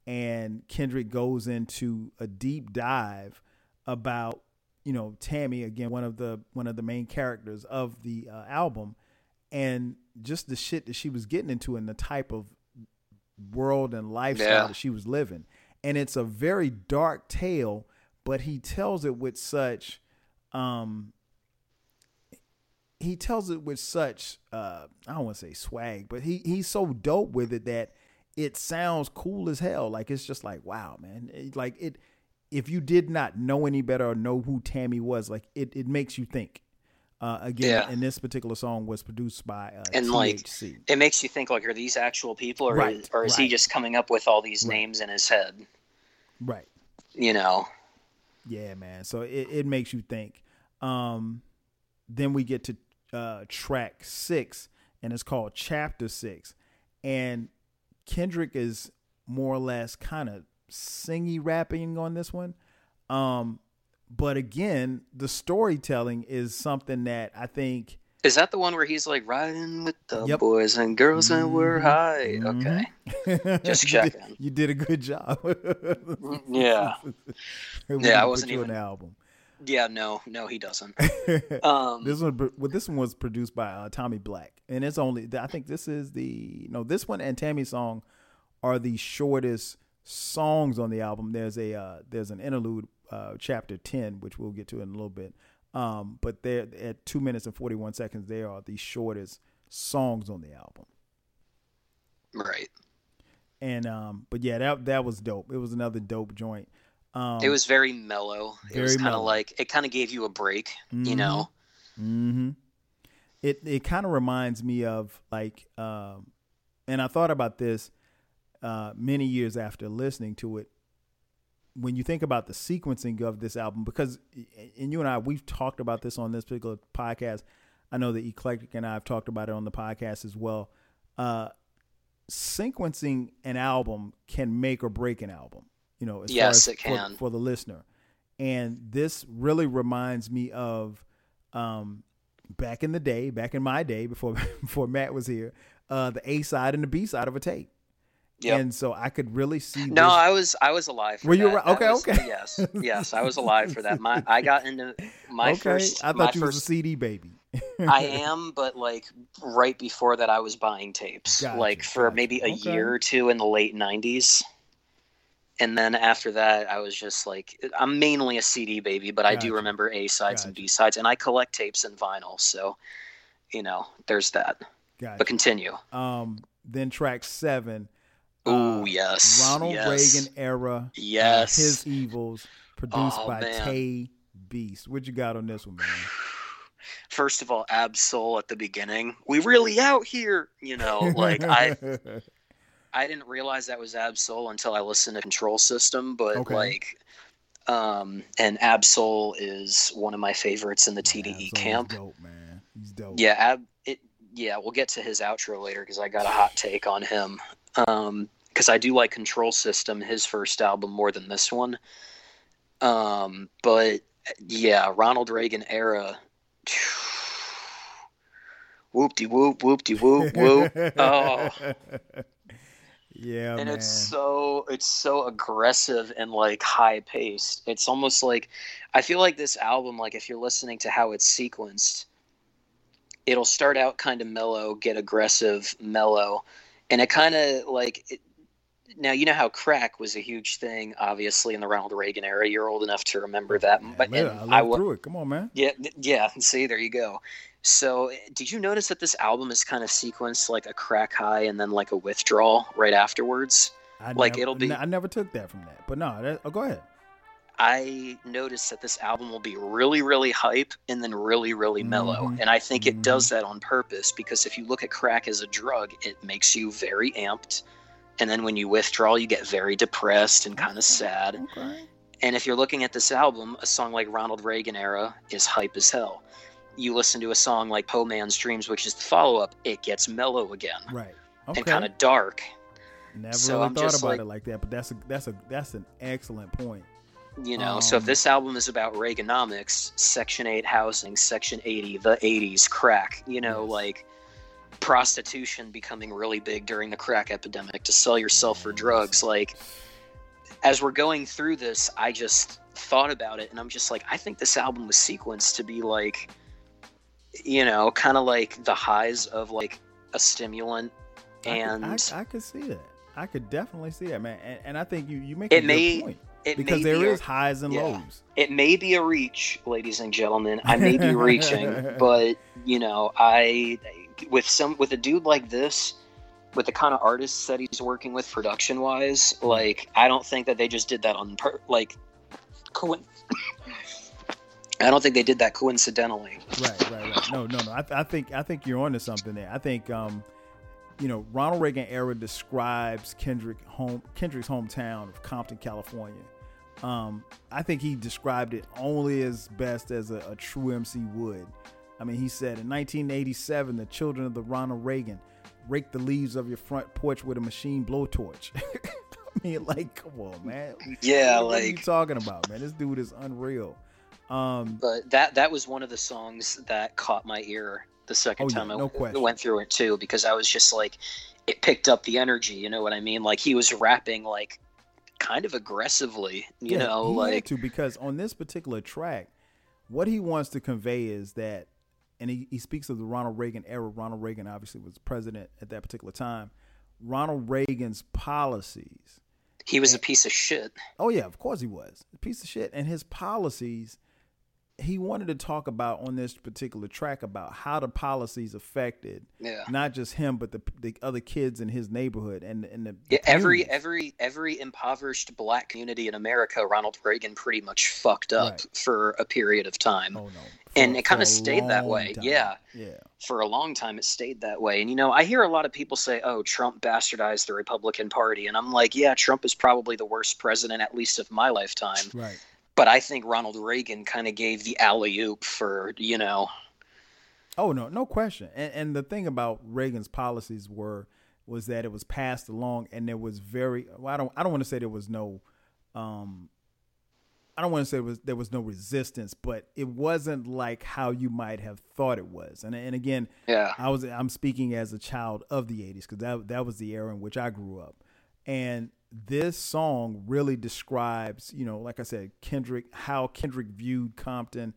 and Kendrick goes into a deep dive about you know Tammy again one of the one of the main characters of the uh, album and just the shit that she was getting into and the type of world and lifestyle Yeah. that she was living and it's a very dark tale but he tells it with such um he tells it with such uh I don't want to say swag but he he's so dope with it that it sounds cool as hell like it's just like wow man It- like it if you did not know any better or know who Tammy was, like it, it makes you think. Uh, again, Yeah. and this particular song was produced by uh, And, like, it makes you think like, are these actual people, or Right, is, or is he just coming up with all these Right. names in his head? right. You know, Yeah, man. So it, it makes you think. Um, then we get to uh, track six, and it's called Chapter Six, and Kendrick is more or less kind of singy rapping on this one. Um, but again, the storytelling is something that I think is that the one where he's like riding with the Yep. boys and girls and we're Mhm, high? mhm. Okay, *laughs* Just you did- checking. You did a good job. yeah, *laughs* Yeah, I wasn't even- the album. yeah. No, no, he doesn't. *laughs* Um, this one, well, this one was produced by uh, Tommy Black, and it's only. I think this is the no. This one and Tammy's song are the shortest songs on the album. There's a uh, there's an interlude, uh, chapter ten, which we'll get to in a little bit. Um, but they're at two minutes and forty one seconds. They are the shortest songs on the album. right. And um, but yeah, that that was dope. It was another dope joint. Um, It was very mellow. It was very kind of like it kind of gave you a break. You Mhm. know. hmm It it kind of reminds me of like, um, and I thought about this uh, many years after listening to it. When you think about the sequencing of this album, because and you and I we've talked about this on this particular podcast. I know that Eclectic and I have talked about it on the podcast as well. Uh, sequencing an album can make or break an album. You know, as far Yes, as it for- can. for the listener. And this really reminds me of um, back in the day, back in my day before *laughs* before Matt was here, uh, the A side and the B side of a tape. Yep. And so I could really see. No, this- I was I was alive. For Were you that. Okay, was- okay. Yes, *laughs* yes, I was alive for that. My I got into my okay. first. I thought you was a CD baby. I *laughs* am, but like right before that, I was buying tapes, Gotcha, like for gotcha. maybe a Okay. year or two in the late '90s. And then after that, I was just like, I'm mainly a CD baby, but I do remember A sides and B sides, and I collect tapes and vinyl. So, you know, there's that. Gotcha. But continue. Um, then track seven. Oh uh, yes, Ronald yes. Reagan era. uh, Yes. his evils, produced Oh, by man. Tae Beast. What you got on this one, man? *sighs* First of all, Ab-Soul at the beginning. We really out here, you know. Like I, *laughs* I didn't realize that was Ab-Soul until I listened to Control System, but Okay. like, um, and Ab-Soul is one of my favorites in the TDE Ab-Soul's camp. Dope, man. He's dope. Yeah, Ab, it. Yeah, we'll get to his outro later because I got a hot take on him. Um, because I do like Control System, his first album, more than this one. Um, but yeah, Ronald Reagan era. *sighs* whoop de whoop, whoop de whoop, whoop. Oh, yeah, and man. it's so it's so aggressive and like high paced. It's almost like I feel like this album, like if you're listening to how it's sequenced, it'll start out kind of mellow, get aggressive, mellow, and it kind of like. It, now you know how crack was a huge thing, obviously in the Ronald Reagan era. You're old enough to remember that, but Man, and I I through it. Come on, man. yeah, yeah. See, there you go. So, did you notice that this album is kind of sequenced like a crack high and then like a withdrawal right afterwards? I Like, never, it'll be- I never took that from that, but no. That, oh, go ahead. I noticed that this album will be really, really hype and then really, really mellow. Mhm. And I think it Mhm. does that on purpose because if you look at crack as a drug, it makes you very amped. And then when you withdraw, you get very depressed and kind of sad. Okay. And if you're looking at this album, a song like Ronald Reagan era is hype as hell. You listen to a song like Poe Man's Dreams, which is the follow up, it gets mellow again Right. Okay. and kind of dark. Never so really I'm thought about like- it like that, but that's a that's a that's an excellent point. You know, so if Um, this album is about Reaganomics, Section 8 housing, Section 80, the 80s, crack, you know, Yes. like prostitution becoming really big during the crack epidemic to sell yourself for drugs. Like, as we're going through this, I just thought about it and I'm just like, I think this album was sequenced to be like, you know, kind of like the highs of like a stimulant. And I, I, could see that. I could definitely see that, man. And, and I think you you make It a good may- point it because there be is a- highs and yeah. lows. it may be a reach, ladies and gentlemen. I may be *laughs* reaching, but you know, I with some with a dude like this, with the kind of artists that he's working with production wise, like I don't think that they just did that on per like. Co- *coughs* I don't think they did that coincidentally. Right, right, right. No, no, no. I, I think I think you're onto something there. I think um, you know, Ronald Reagan era describes Kendrick home Kendrick's hometown of Compton, California. Um, I think he described it only as best as a, a true MC would. I mean, he said in 1987, the children of the Ronald Reagan rake the leaves of your front porch with a machine blowtorch. *laughs* I mean, like, come on, man. Yeah, what, what are you like talking about, man? This dude is unreal. Um, but that that was one of the songs that caught my ear the second Oh, yeah, time I no w- question. went through it too because I was just like it picked up the energy, you know what I mean? Like he was rapping like kind of aggressively, you Yeah, know, like to because on this particular track, what he wants to convey is that, and he, he speaks of the Ronald Reagan era. Ronald Reagan obviously was president at that particular time. Ronald Reagan's policies. he was a piece of shit. Oh yeah, of course he was a piece of shit, and his policies. He wanted to talk about on this particular track about how the policies affected Yeah. not just him but the the other kids in his neighborhood and and the, Yeah, every every every impoverished black community in America, Ronald Reagan pretty much fucked up Right. for a period of time. oh no and it kinda stayed that way, time. yeah. yeah For a long time, it stayed that way. And you know, I hear a lot of people say, "Oh, Trump bastardized the Republican Party," and I'm like, "Yeah, Trump is probably the worst president, at least of my lifetime." right But I think Ronald Reagan kind of gave the alley oop for you know, Oh no, no question. And and the thing about Reagan's policies were was that it was passed along, and there was very. Well, I don't. I don't want to say there was no. Um, I don't want to say was there was no resistance, but it wasn't like how you might have thought it was. And and again, yeah, I was I'm speaking as a child of the 80s because that that was the era in which I grew up. And this song really describes, you know, like I said, Kendrick, how Kendrick viewed Compton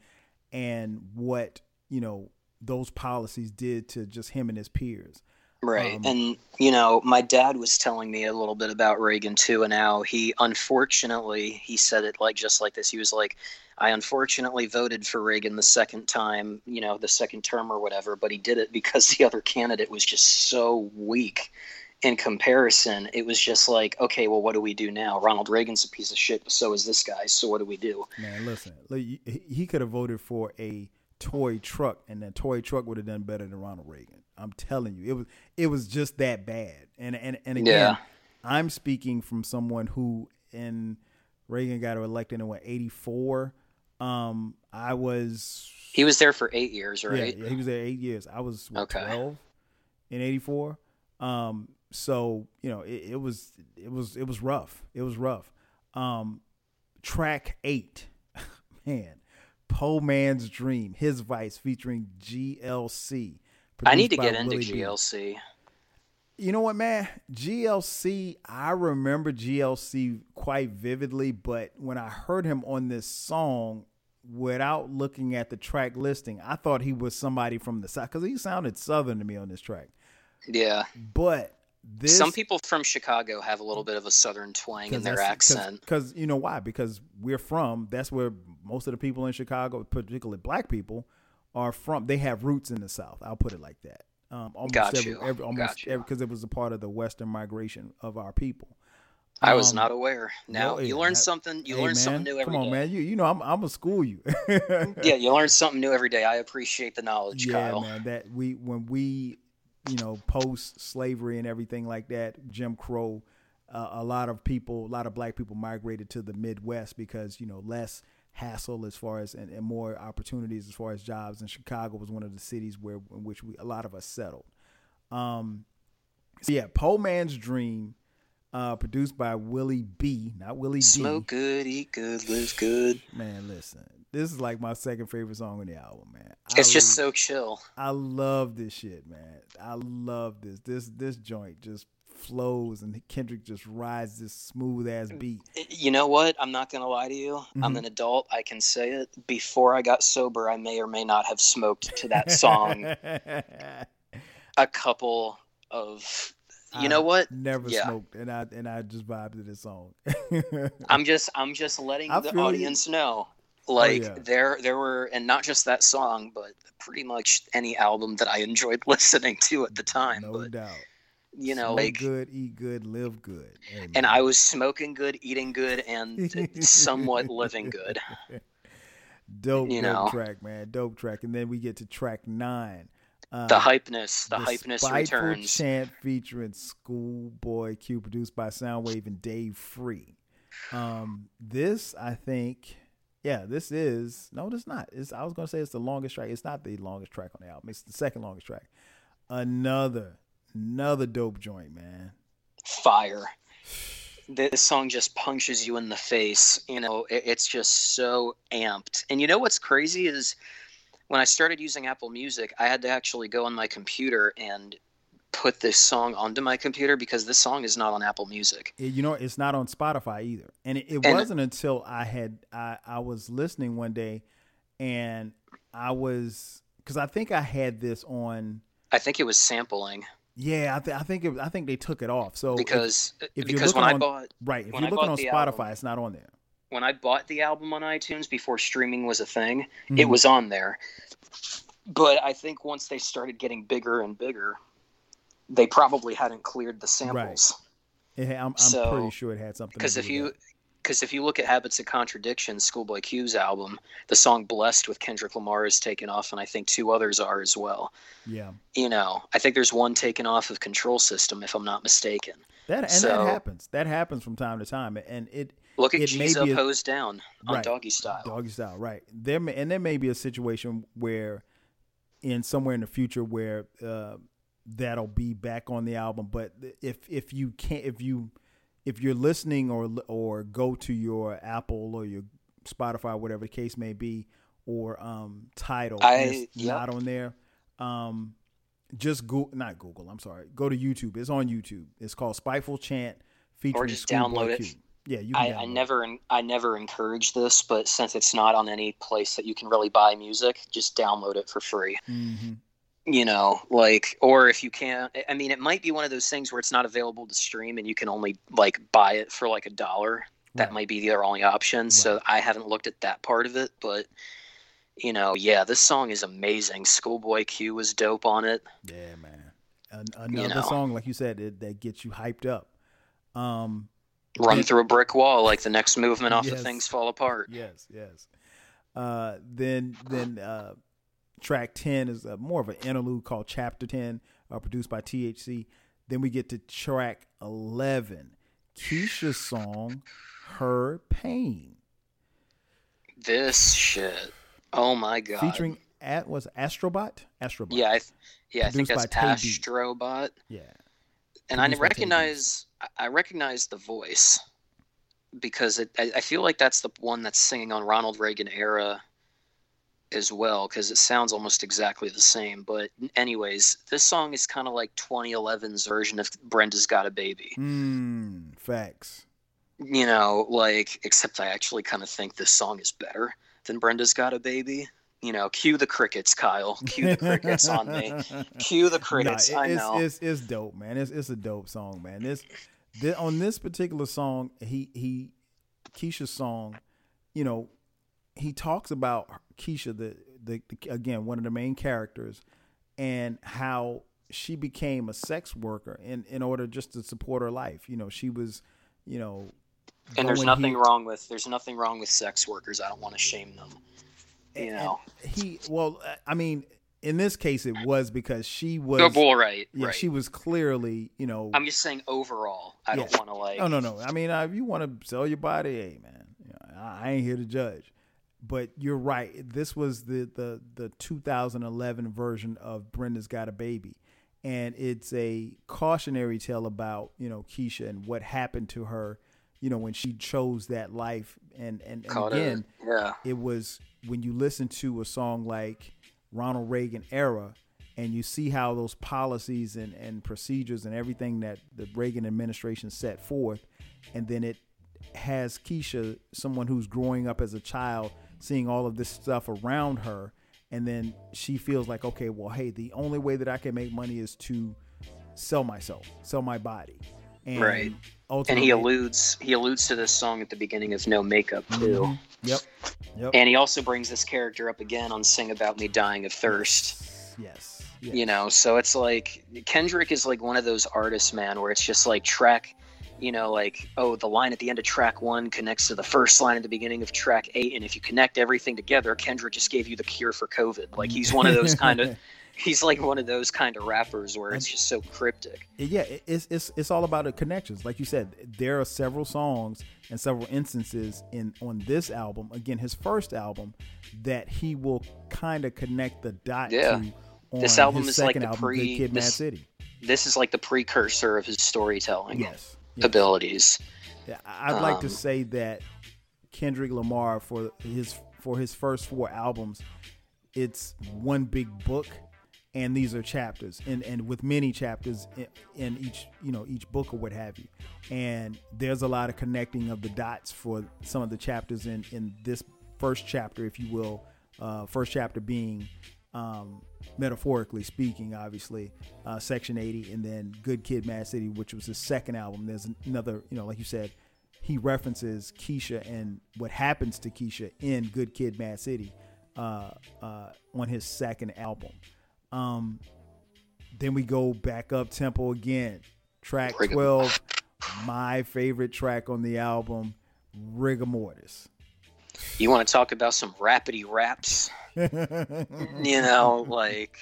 and what, you know, those policies did to just him and his peers. Right. Um, and, you know, my dad was telling me a little bit about Reagan too. And how he, unfortunately, he said it like just like this. He was like, I unfortunately voted for Reagan the second time, you know, the second term or whatever, but he did it because the other candidate was just so weak in comparison. It was just like, okay, well, what do we do now? Ronald Reagan's a piece of shit, but so is this guy. So what do we do? Man, listen, he- he could have voted for a toy truck, and that toy truck would have done better than Ronald Reagan. I'm telling you, it was it was just that bad. And and and again, Yeah. I'm speaking from someone who in Reagan got elected in what 84. Um, I was He was there for eight years, right? yeah, yeah, he was there eight years. I was what, Okay. 12 in '84. Um, so you know, it, it was it was it was rough. It was rough. Um, track eight, *laughs* man, Poe Man's Dream, his Vice featuring GLC, I need to get into Willie B. GLC. You know what, man? GLC, I remember GLC quite vividly, but when I heard him on this song, without looking at the track listing, I thought he was somebody from the south because he sounded southern to me on this track. Yeah. But this Some people from Chicago have a little bit of a southern twang in their accent. because you know why? Because we're from that's where most of the people in Chicago, particularly black people, are from. They have roots in the South. I'll put it like that. Um, almost Got every, you. every almost Got you. every because it was a part of the Western migration of our people. I was Um, not aware. Now no, you learn something. You hey, learn man, something new every Come on, day. man. You you know I'm I'm gonna school you. Yeah, you *laughs* learn something new every day. I appreciate the knowledge, yeah, Kyle. man. That we when we, you know, post slavery and everything like that, Jim Crow, uh, a lot of people, a lot of black people migrated to the Midwest because you know less hassle as far as and, and more opportunities as far as jobs. And Chicago was one of the cities where in which we a lot of us settled. Um, so yeah, Poe Man's Dream, uh, produced by Willie B, not Willie D. Smoke good, eat good, live good. Man, listen, this is like my second favorite song on the album, man. It's I just so chill. I love this shit, man. I love this. This this joint just flows and Kendrick just rides this smooth ass beat. You know what? I'm not gonna lie to you. I'm Mhm. an adult. I can say it. Before I got sober, I may or may not have smoked to that song *laughs* a couple of. You I know what? Never Yeah. smoked, and I and I just vibed to this song. I'm *laughs* just I'm just letting I the audience know. Like yeah. there there were and not just that song, but pretty much any album that I enjoyed *laughs* listening to at the time. no but doubt. you know, Smoke like good, eat good, live good. Hey, and. I was smoking good, eating good, and *laughs* somewhat living good. *laughs* dope, you dope know. track, man, dope track, and then we get to track nine. Uh, The hypeness, the, hypeness Spiteful returns. Chant featuring Schoolboy Q, produced by Soundwave and Dave Free. Um, this I think, yeah, this is no, it's not. It's I was gonna say it's the longest track. It's not the longest track on the album. It's the second longest track. Another, another dope joint, man. Fire. This song just punches you in the face. You know, it, it's just so amped. And you know what's crazy is when I started using Apple Music, I had to actually go on my computer and put this song onto my computer because this song is not on Apple Music. You know, it's not on Spotify either. And it, it And- wasn't until I had I, I was listening one day, and I was because I think I had this on. I think it was sampling Yeah, I, th- I think it, I think they took it off. So because if you're because when looking I bought right, if you're looking on Spotify, album- it's not on there. when I bought the album on iTunes before streaming was a thing, it Mhm. was on there. But I think once they started getting bigger and bigger, they probably hadn't cleared the samples. Had- I'm, I'm So- pretty sure it had something. Because if you because if you look at Habits of Contradiction, Schoolboy Q's album, the song "Blessed" with Kendrick Lamar is taken off, and I think two others are as well. yeah, You know, I think there's one taken off of Control System, if I'm not mistaken. that and So- that happens. That happens from time to time, and it Look at It may G's be Up, Hoes Down on Right. Doggy Style. doggy style, right? There may, and there may be a situation where, in somewhere in the future, where uh, that'll be back on the album. But if if you can't, if you if you're listening or or go to your Apple or your Spotify, whatever the case may be, or um, title, I- it's yep. not on there. Um, just go not Google. I'm sorry. Go to YouTube. It's on YouTube. It's called Spiteful Chant featuring just Schoolboy download it. Q. Yeah, you can I, I never I never encourage this, but since it's not on any place that you can really buy music, just download it for free. Mhm. You know, like or if you can't I mean it might be one of those things where it's not available to stream and you can only like buy it for like a dollar. That Right. might be their only option. So I haven't looked at that part of it, but you know, yeah, this song is amazing. Schoolboy Q was dope on it. Yeah, man. An- another know. song, like you said, that, that gets you hyped up. Um, Run through a brick wall like the next movement off Yes. of Things Fall Apart. yes, yes. Uh, then, then uh, track ten is uh more of an interlude called Chapter Ten, uh, produced by THC. Then we get to track eleven, Keisha's song, "Her Pain," This shit. Oh my god. featuring at was Ashtro Bot. Astrobot. Yeah, I th- yeah, I think that's Ashtro Bot, yeah. and I Produced B. recognize I- I recognize the voice because it, I, I feel like that's the one that's singing on Ronald Reagan era as well because it sounds almost exactly the same. But anyways, this song is kind of like 2011's version of Brenda's Got a Baby. Mm, facts. You know, like except I actually kind of think this song is better than Brenda's Got a Baby. You know, cue the crickets, Kyle. Cue the crickets on me. *laughs* Cue the crickets. Nah, I it's, know. It's, it's dope, man. It's it's a dope song, man. This, this on this particular song, he he Keisha's song, you know, he talks about Keisha, the, the the again one of the main characters, and how she became a sex worker in in order just to support her life. You know, she was, you know, and there's nothing he- wrong with there's nothing wrong with sex workers. I don't want to shame them. You and know. he well, I mean, in this case, it was because she was. Oh, well, right, yeah, right. she was clearly, you know. I'm just saying overall. I don't want to like. No, no, no. I mean, uh, if you want to sell your body, hey, man, you know, I I ain't here to judge. But you're right. This was the the the 2011 version of Brenda's Got a Baby, and it's a cautionary tale about you know Keisha and what happened to her, you know, when she chose that life. And and, and again, a, yeah. it was when you listen to a song like Ronald Reagan era and you see how those policies and, and procedures and everything that the Reagan administration set forth, and then it has Keisha, someone who's growing up as a child, seeing all of this stuff around her, and then she feels like, okay, well, hey, the only way that I can make money is to sell myself, sell my body. And Right. And he alludes he alludes to this song at the beginning of No Makeup too. Mhm. Yep. Yep. And he also brings this character up again on Sing About Me Dying of Thirst. Yes. yes. You know, so it's like Kendrick is like one of those artists, man, where it's just like track, you know, like, oh, the line at the end of track one connects to the first line at the beginning of track eight. And if you connect everything together, Kendrick just gave you the cure for COVID. Like he's one of those *laughs* kind of he's like one of those kind of rappers where it's just so cryptic. yeah, it's it's it's all about the connections. Like you said, there are several songs and several instances in on this album. Again, his first album that he will kind of connect the dot Yeah. to. On This album is like the album, pre- Kid, Mad City. This is like the precursor of his storytelling Yes, abilities. Yeah, I'd like to Um, say that Kendrick Lamar for his for his first four albums, it's one big book, and these are chapters, and and with many chapters in, in each you know each book or what have you, and there's a lot of connecting of the dots for some of the chapters in in this first chapter, if you will, uh, first chapter being. Um, metaphorically speaking, obviously, uh, Section 80, and then Good Kid, Mad City, which was his second album. There's another, you know, like you said, he references Keisha and what happens to Keisha in Good Kid, Mad City uh, uh, on his second album. Um, then we go back up tempo again. Track 12, my favorite track on the album, Rigamortus. You want to talk about some rapidy raps? *laughs* you know, like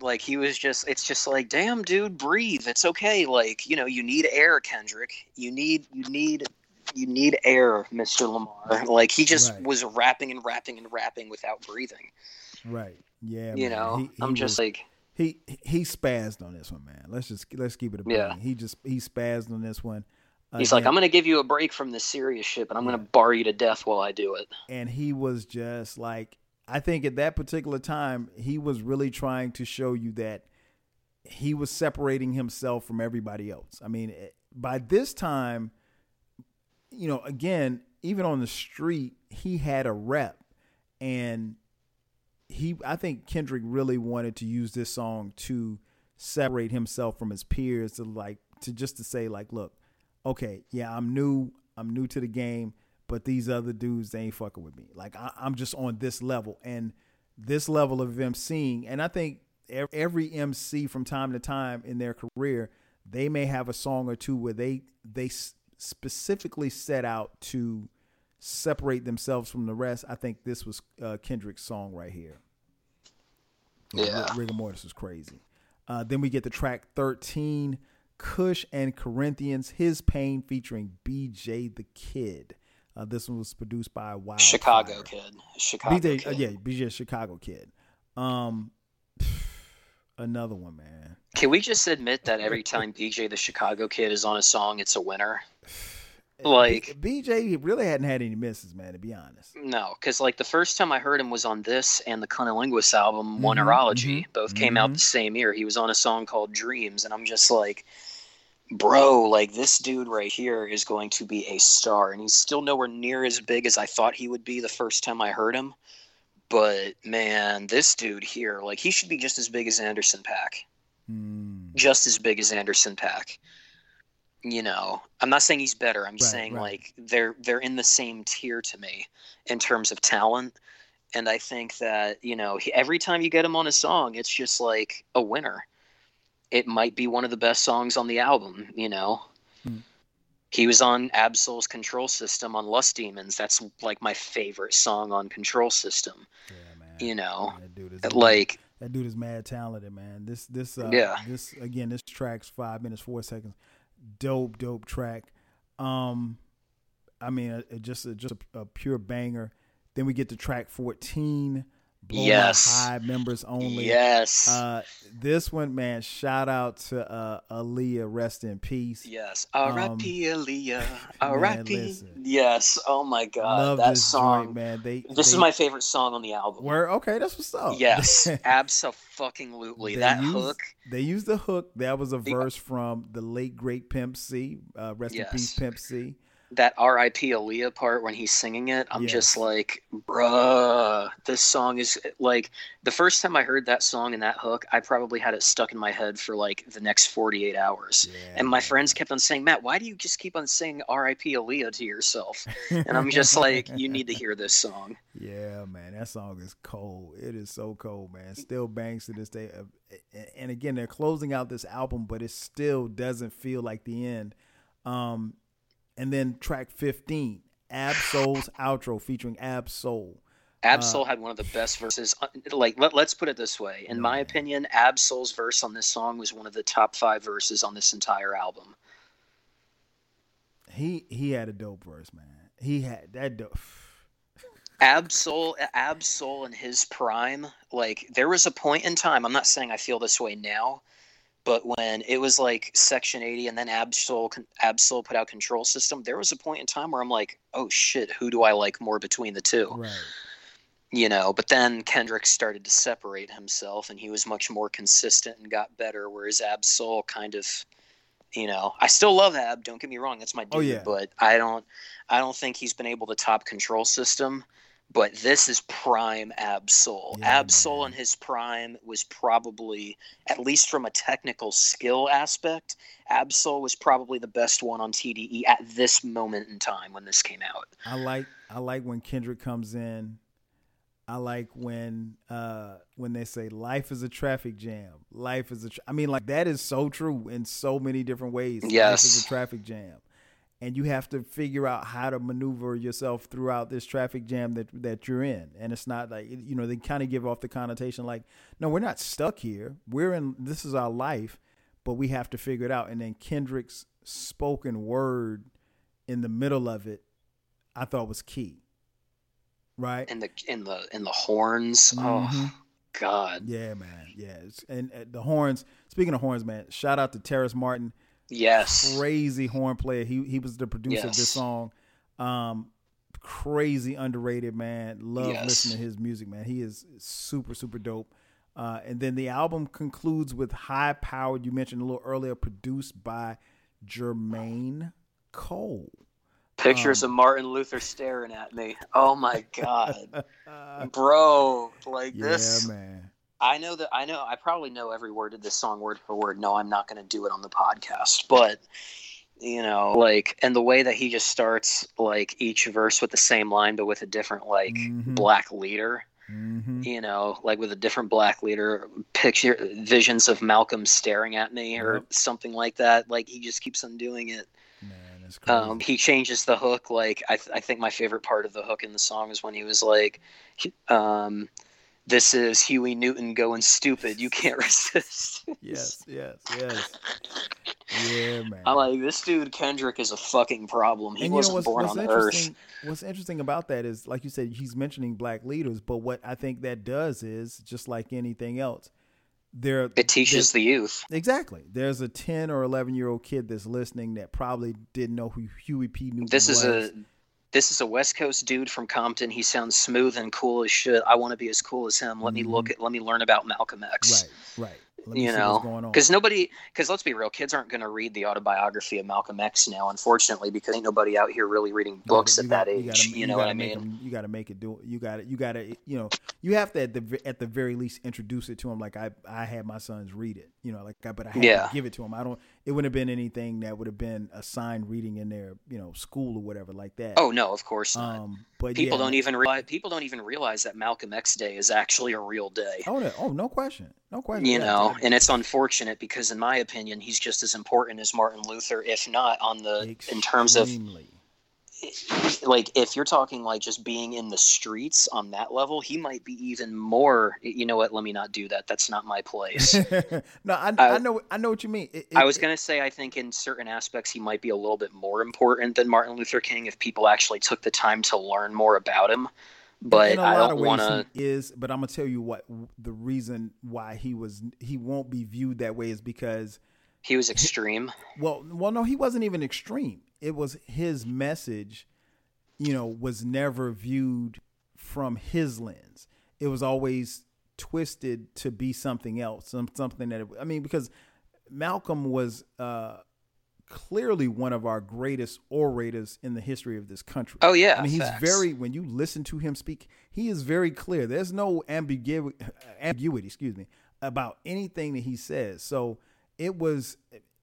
like he was just it's just like damn dude breathe it's okay like you know you need air kendrick you need you need you need air mr lamar like he just Right. was rapping and rapping and rapping without breathing right. Yeah. you man. know He- he i'm just like he he spazzed on this one, man. Let's just let's keep it a Yeah. He just he spazzed on this one. He's like i'm gonna give you a break from this serious shit but i'm gonna bar you to death while i do it. And he was just like I think at that particular time he was really trying to show you that he was separating himself from everybody else. I mean, eh, by this time, you know, again, even on the street, he had a rep. And he I think Kendrick really wanted to use this song to separate himself from his peers to like to just to say like look okay yeah I'm new I'm new to the game but these other dudes they ain't fucking with me like I, I'm just on this level and this level of emceeing and I think every MC from time to time in their career they may have a song or two where they they specifically set out to separate themselves from the rest. I think this was uh, Kendrick's song right here. Yeah. R- Rigamortus is crazy. Uh, then we get the track 13, Kush and Corinthians, His Pain featuring BJ the Kid. Uh, this one was produced by Wild chicago kid chicago BJ, uh, yeah, BJ Chicago Kid. Um, *sighs* another one, man. can we just admit that every time bj the chicago kid is on a song it's a winner *sighs* Like B- BJ really hadn't had any misses, man. To be honest. No, because like the first time I heard him was on this and the CunninLynguists album, Mhm, Oneirology. mhm, Both came out mhm. the same year. He was on a song called Dreams, and I'm just like, bro, like this dude right here is going to be a star, and he's still nowhere near as big as I thought he would be the first time I heard him. But man, this dude here, like he should be just as big as Anderson .Paak Mm. just as big as Anderson .Paak. You know, I'm not saying he's better. I'm Right, saying right. like they're they're in the same tier to me in terms of talent. And I think that you know he, every time you get him on a song, it's just like a winner it might be one of the best songs on the album, you know. Hmm. He was on Ab-Soul's Control System on Lust Demons. That's like my favorite song on Control System. Yeah, man. You know. Man, that dude is like mad. that dude is mad talented, man. This this uh, yeah. this again, this track's 5 minutes 4 seconds. Dope, dope track. Um I mean, it just it just a, a pure banger. Then we get to track 14 Yes. high members only. yes. Uh, this one, man. Shout out to uh, Aaliyah. Rest in peace. Yes. R.I.P. Aaliyah. *laughs* man, R.I.P. Yes. Oh my God. Love that this song. joint, man. They This they, is my favorite song on the album. where okay. That's what's up. Yes. *laughs* Absolutely. That used- hook. They used the hook. That was a The- verse from the late great Pimp C. Uh, rest in peace, Pimp C. That R.I.P. Aaliyah part when he's singing it, I'm Yes. just like, bruh, this song is like the first time I heard that song and that hook, I probably had it stuck in my head for like the next 48 hours. Yeah, And my friends kept on saying, Matt, why do you just keep on saying R.I.P. Aaliyah to yourself? And I'm just *laughs* like, you need to hear this song. Yeah, man, that song is cold. It is so cold, man. Still bangs to this day. Uh, And again, they're closing out this album, but it still doesn't feel like the end. Um, and then track fifteen, Ab Soul's outro featuring Ab Soul. Ab-Soul had one of the best verses. uh, Like, let, let's put it this way. In my opinion, Ab-Soul's verse on this song was one of the top five verses on this entire album. He he had a dope verse, man. He had that dope. *sighs* Ab-Soul, Ab-Soul in his prime, like, there was a point in time, I'm not saying I feel this way now, but when it was like Section 80 and then Ab-Soul, Ab-Soul put out Control System, there was a point in time where I'm like, oh shit, who do I like more between the two? Right. you know but then kendrick started to separate himself and he was much more consistent and got better whereas Ab-Soul kind of you know i still love ab don't get me wrong that's my oh, dude Oh, yeah. but i don't i don't think he's been able to top control system but this is prime Ab-Soul Yeah, Ab-Soul man. in his prime was probably at least from a technical skill aspect Ab-Soul was probably the best one on tde at this moment in time when this came out I like I like when Kendrick comes in. I like when uh when they say life is a traffic jam. Life is a tra-. I mean like that is so true in so many different ways. Life Yes. is a traffic jam. And you have to figure out how to maneuver yourself throughout this traffic jam that that you're in. And it's not like you know, they kind of give off the connotation like, no, we're not stuck here. We're in this is our life, but we have to figure it out. And then Kendrick's spoken word in the middle of it I thought was key. Right? in the in the in the horns oh Mhm. god Yeah, man. Yeah. And uh, the horns, speaking of horns, man, shout out to Terrace Martin. Yes Crazy horn player. He he was the producer of this song. Um crazy underrated, man. Love Yes. listening to his music, man. He is super super dope. Uh, and then the album concludes with High Powered, you mentioned a little earlier, produced by Jermaine Cole. pictures Um, of martin luther staring at me oh my god *laughs* bro like this. yeah, this man. I know that i know i probably know every word of this song word for word no i'm not going to do it on the podcast but you know like and the way that he just starts like each verse with the same line but with a different like Mhm. black leader hmm you know, like with a different black leader, picture visions of Malcolm staring at me or Yep. something like that. Like he just keeps on doing it. Man. Um, he changes the hook. Like I, th- I think my favorite part of the hook in the song is when he was like, um, "This is Huey Newton going stupid. You can't *laughs* resist." yes, yes, yes. Yeah, man. I'm like, this dude Kendrick is a fucking problem. He and wasn't what's, born what's on Earth. What's interesting about that is, like you said, he's mentioning black leaders, but what I think that does is just like anything else, there It teaches the youth. exactly. There's a 10 or 11 year old kid that's listening that probably didn't know who Huey P. Newton This is was. a this is a West Coast dude from Compton. He sounds smooth and cool as shit. I want to be as cool as him. Let me look Mhm. at. Let me learn about Malcolm X. right, right. Let me you see know, what's going on. because nobody, because let's be real, kids aren't going to read the autobiography of Malcolm X now, unfortunately, because ain't nobody out here really reading books you at got- that you age. gotta- You, you know what I mean? 'em- you got to make it do. You got to. You got to. You know. You have to at the at the very least introduce it to them. Like I I had my sons read it. You know, like I, but I had Yeah. to give it to them. I don't. It wouldn't have been anything that would have been assigned reading in their you know school or whatever like that. Oh no, of course not. um. But people yeah, don't even realize people don't even realize that Malcolm X Day is actually a real day. Oh, no, oh, no question. No question. you Yeah, know, yeah. and it's unfortunate because, in my opinion, he's just as important as Martin Luther, if not on the in terms of Extremely. Like if you're talking like just being in the streets on that level, he might be even more. You know what? Let me not do that. That's not my place. *laughs* no, I, I- I know I know what you mean. It- I was gonna say I think in certain aspects he might be a little bit more important than Martin Luther King if people actually took the time to learn more about him. But in a I lot don't of ways want to. he is. But I'm gonna tell you what the reason why he was he won't be viewed that way is because He was extreme. well well no he wasn't even extreme. It was his message, you know, was never viewed from his lens. It was always twisted to be something else, some something that I mean because Malcolm was uh clearly one of our greatest orators in the history of this country. Oh yeah, I mean, he's facts. very when you listen to him speak, he is very clear. There's no ambiguity, ambiguity, excuse me, about anything that he says. So it was.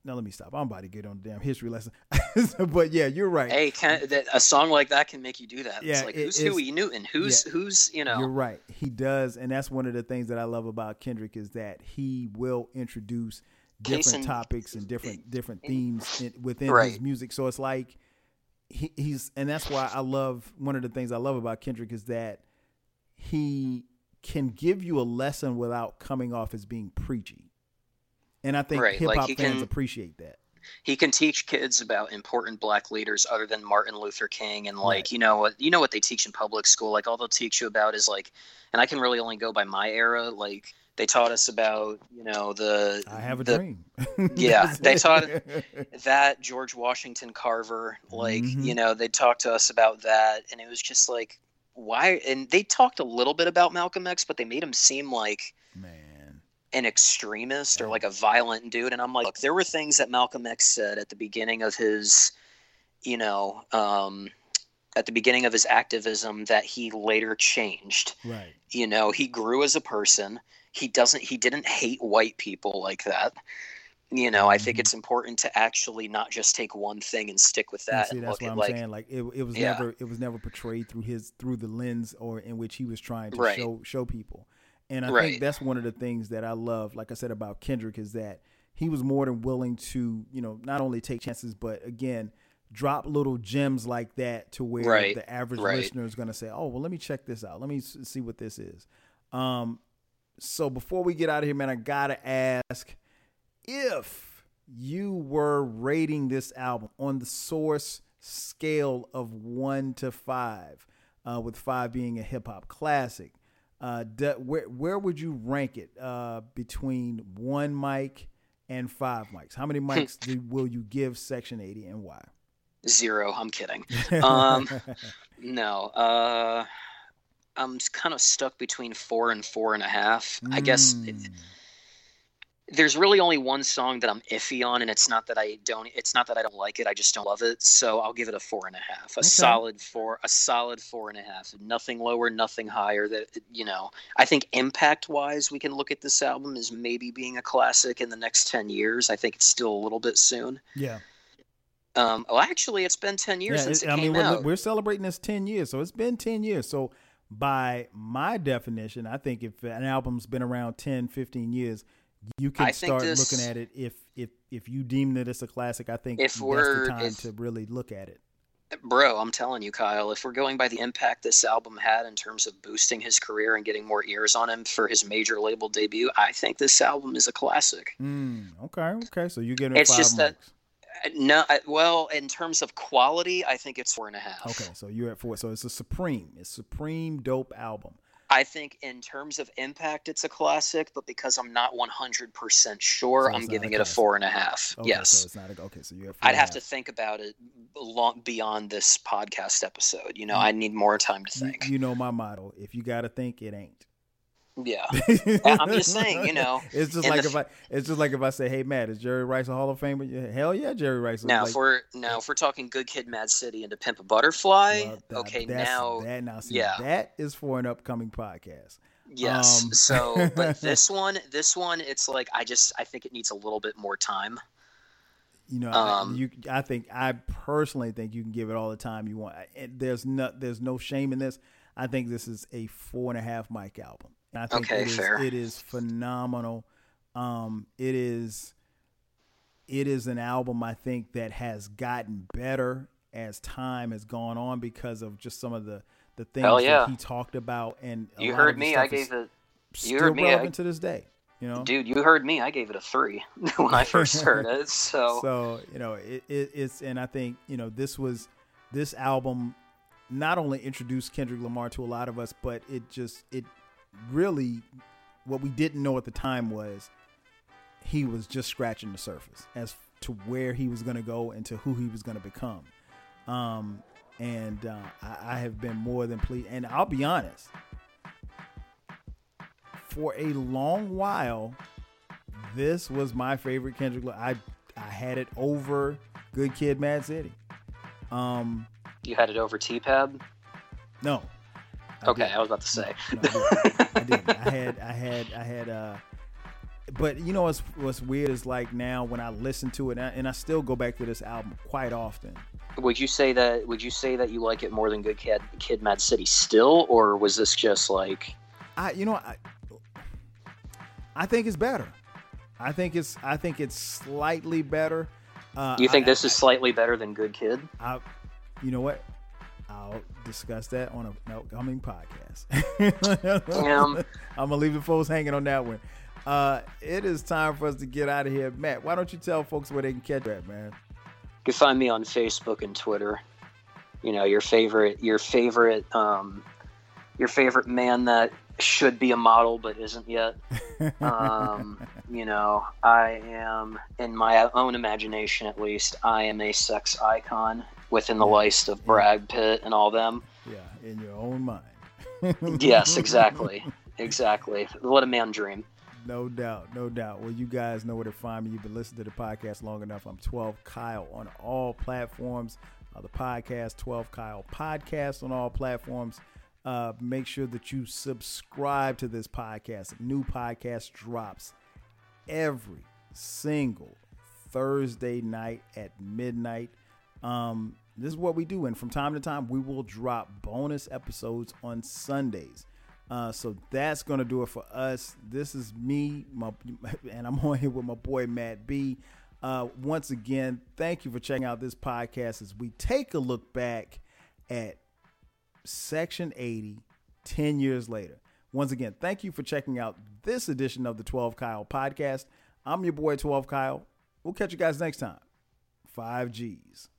Now let me stop. I'm about to get on the damn history lesson, *laughs* but yeah, you're right. Hey, can, that, a song like that can make you do that. Yeah, it's like it who's Huey Newton? Who's yeah. who's you know? You're right. He does, and that's one of the things that I love about Kendrick is that he will introduce different in- topics and different different themes in, within his music. So it's like he, he's, and that's why I love one of the things I love about Kendrick is that he can give you a lesson without coming off as being preachy, and I think Right, hip hop he fans can- appreciate that. he can teach kids about important black leaders other than Martin Luther King and like Right. you know what you know what they teach in public school like all they'll teach you about is like and I can really only go by my era like they taught us about you know the I have a the, dream. *laughs* Yeah, they taught- *laughs* that George Washington Carver like Mhm. you know they talked to us about that and it was just like why and they talked a little bit about Malcolm X but they made him seem like man. An extremist or like a violent dude and i'm like look there were things that malcolm x said at the beginning of his you know um, at the beginning of his activism that he later changed Right. you know he grew as a person he doesn't he didn't hate white people like that you know i think Mhm. it's important to actually not just take one thing and stick with that see, and that's look what I'm like saying. Like it, it was Yeah. never, it was never portrayed through his, through the lens or in which he was trying to Right. show, show people. And I think that's one of the things that I love. Like I said about Kendrick, is that he was more than willing to, you know, not only take chances, but again, drop little gems like that to where Right. the average Right. listener is going to say, "Oh, well, let me check this out. Let me see what this is." Um, so before we get out of here, man, I gotta ask if you were rating this album on the source scale of one to five, uh, with five being a hip hop classic, uh, d- where where would you rank it uh, between one mic and five mics? How many mics *laughs* do, will you give Section eighty and why? zero i'm kidding *laughs* Um, No, uh, I'm kind of stuck between four and four and a half. I guess it- Mm. There's really only one song that I'm iffy on, and it's not that I don't. It's not that I don't like it. I just don't love it. So I'll give it a four and a half. A Okay. solid four. A solid four and a half. Nothing lower, nothing higher. That you know. I think impact wise, we can look at this album as maybe being a classic in the next ten years. I think it's still a little bit soon. yeah. Um, well, actually, it's been ten years Yeah, since it- it I came mean, we're, out. we're celebrating this 10 years. So it's been 10 years. So by my definition, I think if an album's been around 10, 15 years, you can I start this- looking at it. If, if, if you deem that it's a classic, I think If we're- the time if- to really look at it. Bro, I'm telling you, Kyle, if we're going by the impact this album had in terms of boosting his career and getting more ears on him for his major label debut, I think this album is a classic. Mm, okay. Okay. So you get it It's five just that- mics. Uh, No, I, well, in terms of quality, I think it's four and a half. Okay. So you're at four. So it's a supreme, it's supreme dope album. I think in terms of impact, it's a classic, but because I'm not 100% sure, So I'm giving it a four and a half. Okay, yes. So it's not a, okay. So you have. I'd have to think about it long beyond this podcast episode. You know, I need more time to You, think. you know my motto. If you got to think, it ain't. Yeah. *laughs* I'm just saying, you know, it's just like the if I, it's just like if I say, "Hey, Matt, is Jerry Rice a Hall of Famer?" Yeah, Hell yeah, Jerry Rice. Now, like, if we're now if we're talking Good Kid, Mad City, and To Pimp a Butterfly, well, that- okay, now that now, see, yeah. that is for an upcoming podcast. yes. um, so, but *laughs* this one, this one, it's like I just I think it needs a little bit more time. You know, I, Um, you, I think I personally think you can give it all the time you want. There's no, there's no shame in this. I think this is a four and a half mic album. And I think Okay, it is, fair. it is phenomenal. Um, it is, it is an album I think that has gotten better as time has gone on because of just some of the the things yeah. that he talked about. And You heard me. I gave it. still heard me, I- to this day. You know, Dude, you heard me. I gave it a three *laughs* when I first *laughs* heard it. So, so you know it, it, it's and i think you know this was this album not only introduced kendrick lamar to a lot of us but it just it really what we didn't know at the time was he was just scratching the surface as to where he was going to go and to who he was going to become um and uh, I, I have been more than pleased and i'll be honest for a long while this was my favorite Kendrick. Lamar. I I had it over Good Kid, Mad City. Um, you had it over T-Pab. no. I Okay, didn't. I was about to say. No, I didn't. I didn't. I had I had I had uh but you know what's what's weird is like now when I listen to it and I, and I still go back to this album quite often. Would you say that? Would you say that you like it more than Good Kid, Kid, Mad City still, or was this just like? I you know I I think it's better. I think it's I think it's slightly better. Uh, You think I- this is slightly better than Good Kid? I, you know what? I'll discuss that on an upcoming podcast. Damn. *laughs* I'm gonna leave the folks hanging on that one. Uh, it is time for us to get out of here, Matt. Why don't you tell folks where they can catch that, man? You can find me on Facebook and Twitter. You know your favorite, your favorite, um, your favorite man that should be a model but isn't yet. Um, *laughs* you know, I am in my own imagination, at least. I am a sex icon within the list of Brad Pitt and all them. yeah, in your own mind. *laughs* Yes, exactly, exactly. What a man dream. No doubt, no doubt. Well, you guys know where to find me. You've been listening to the podcast long enough. I'm 12 Kyle on all platforms. Uh, the podcast, 12 Kyle podcast on all platforms. Uh, make sure that you subscribe to this podcast. New podcast drops every single Thursday night at midnight. Um, this is what we do, and from time to time, we will drop bonus episodes on Sundays. Uh, so that's gonna do it for us. This is me, my, *laughs* and I'm *laughs* on here with my boy Matt B. Uh, once again, thank you for checking out this podcast as we take a look back at Section 80 10 years later. Once again, thank you for checking out this edition of the 12 Kyle podcast. I'm your boy 12 Kyle. We'll catch you guys next time. 5 G's.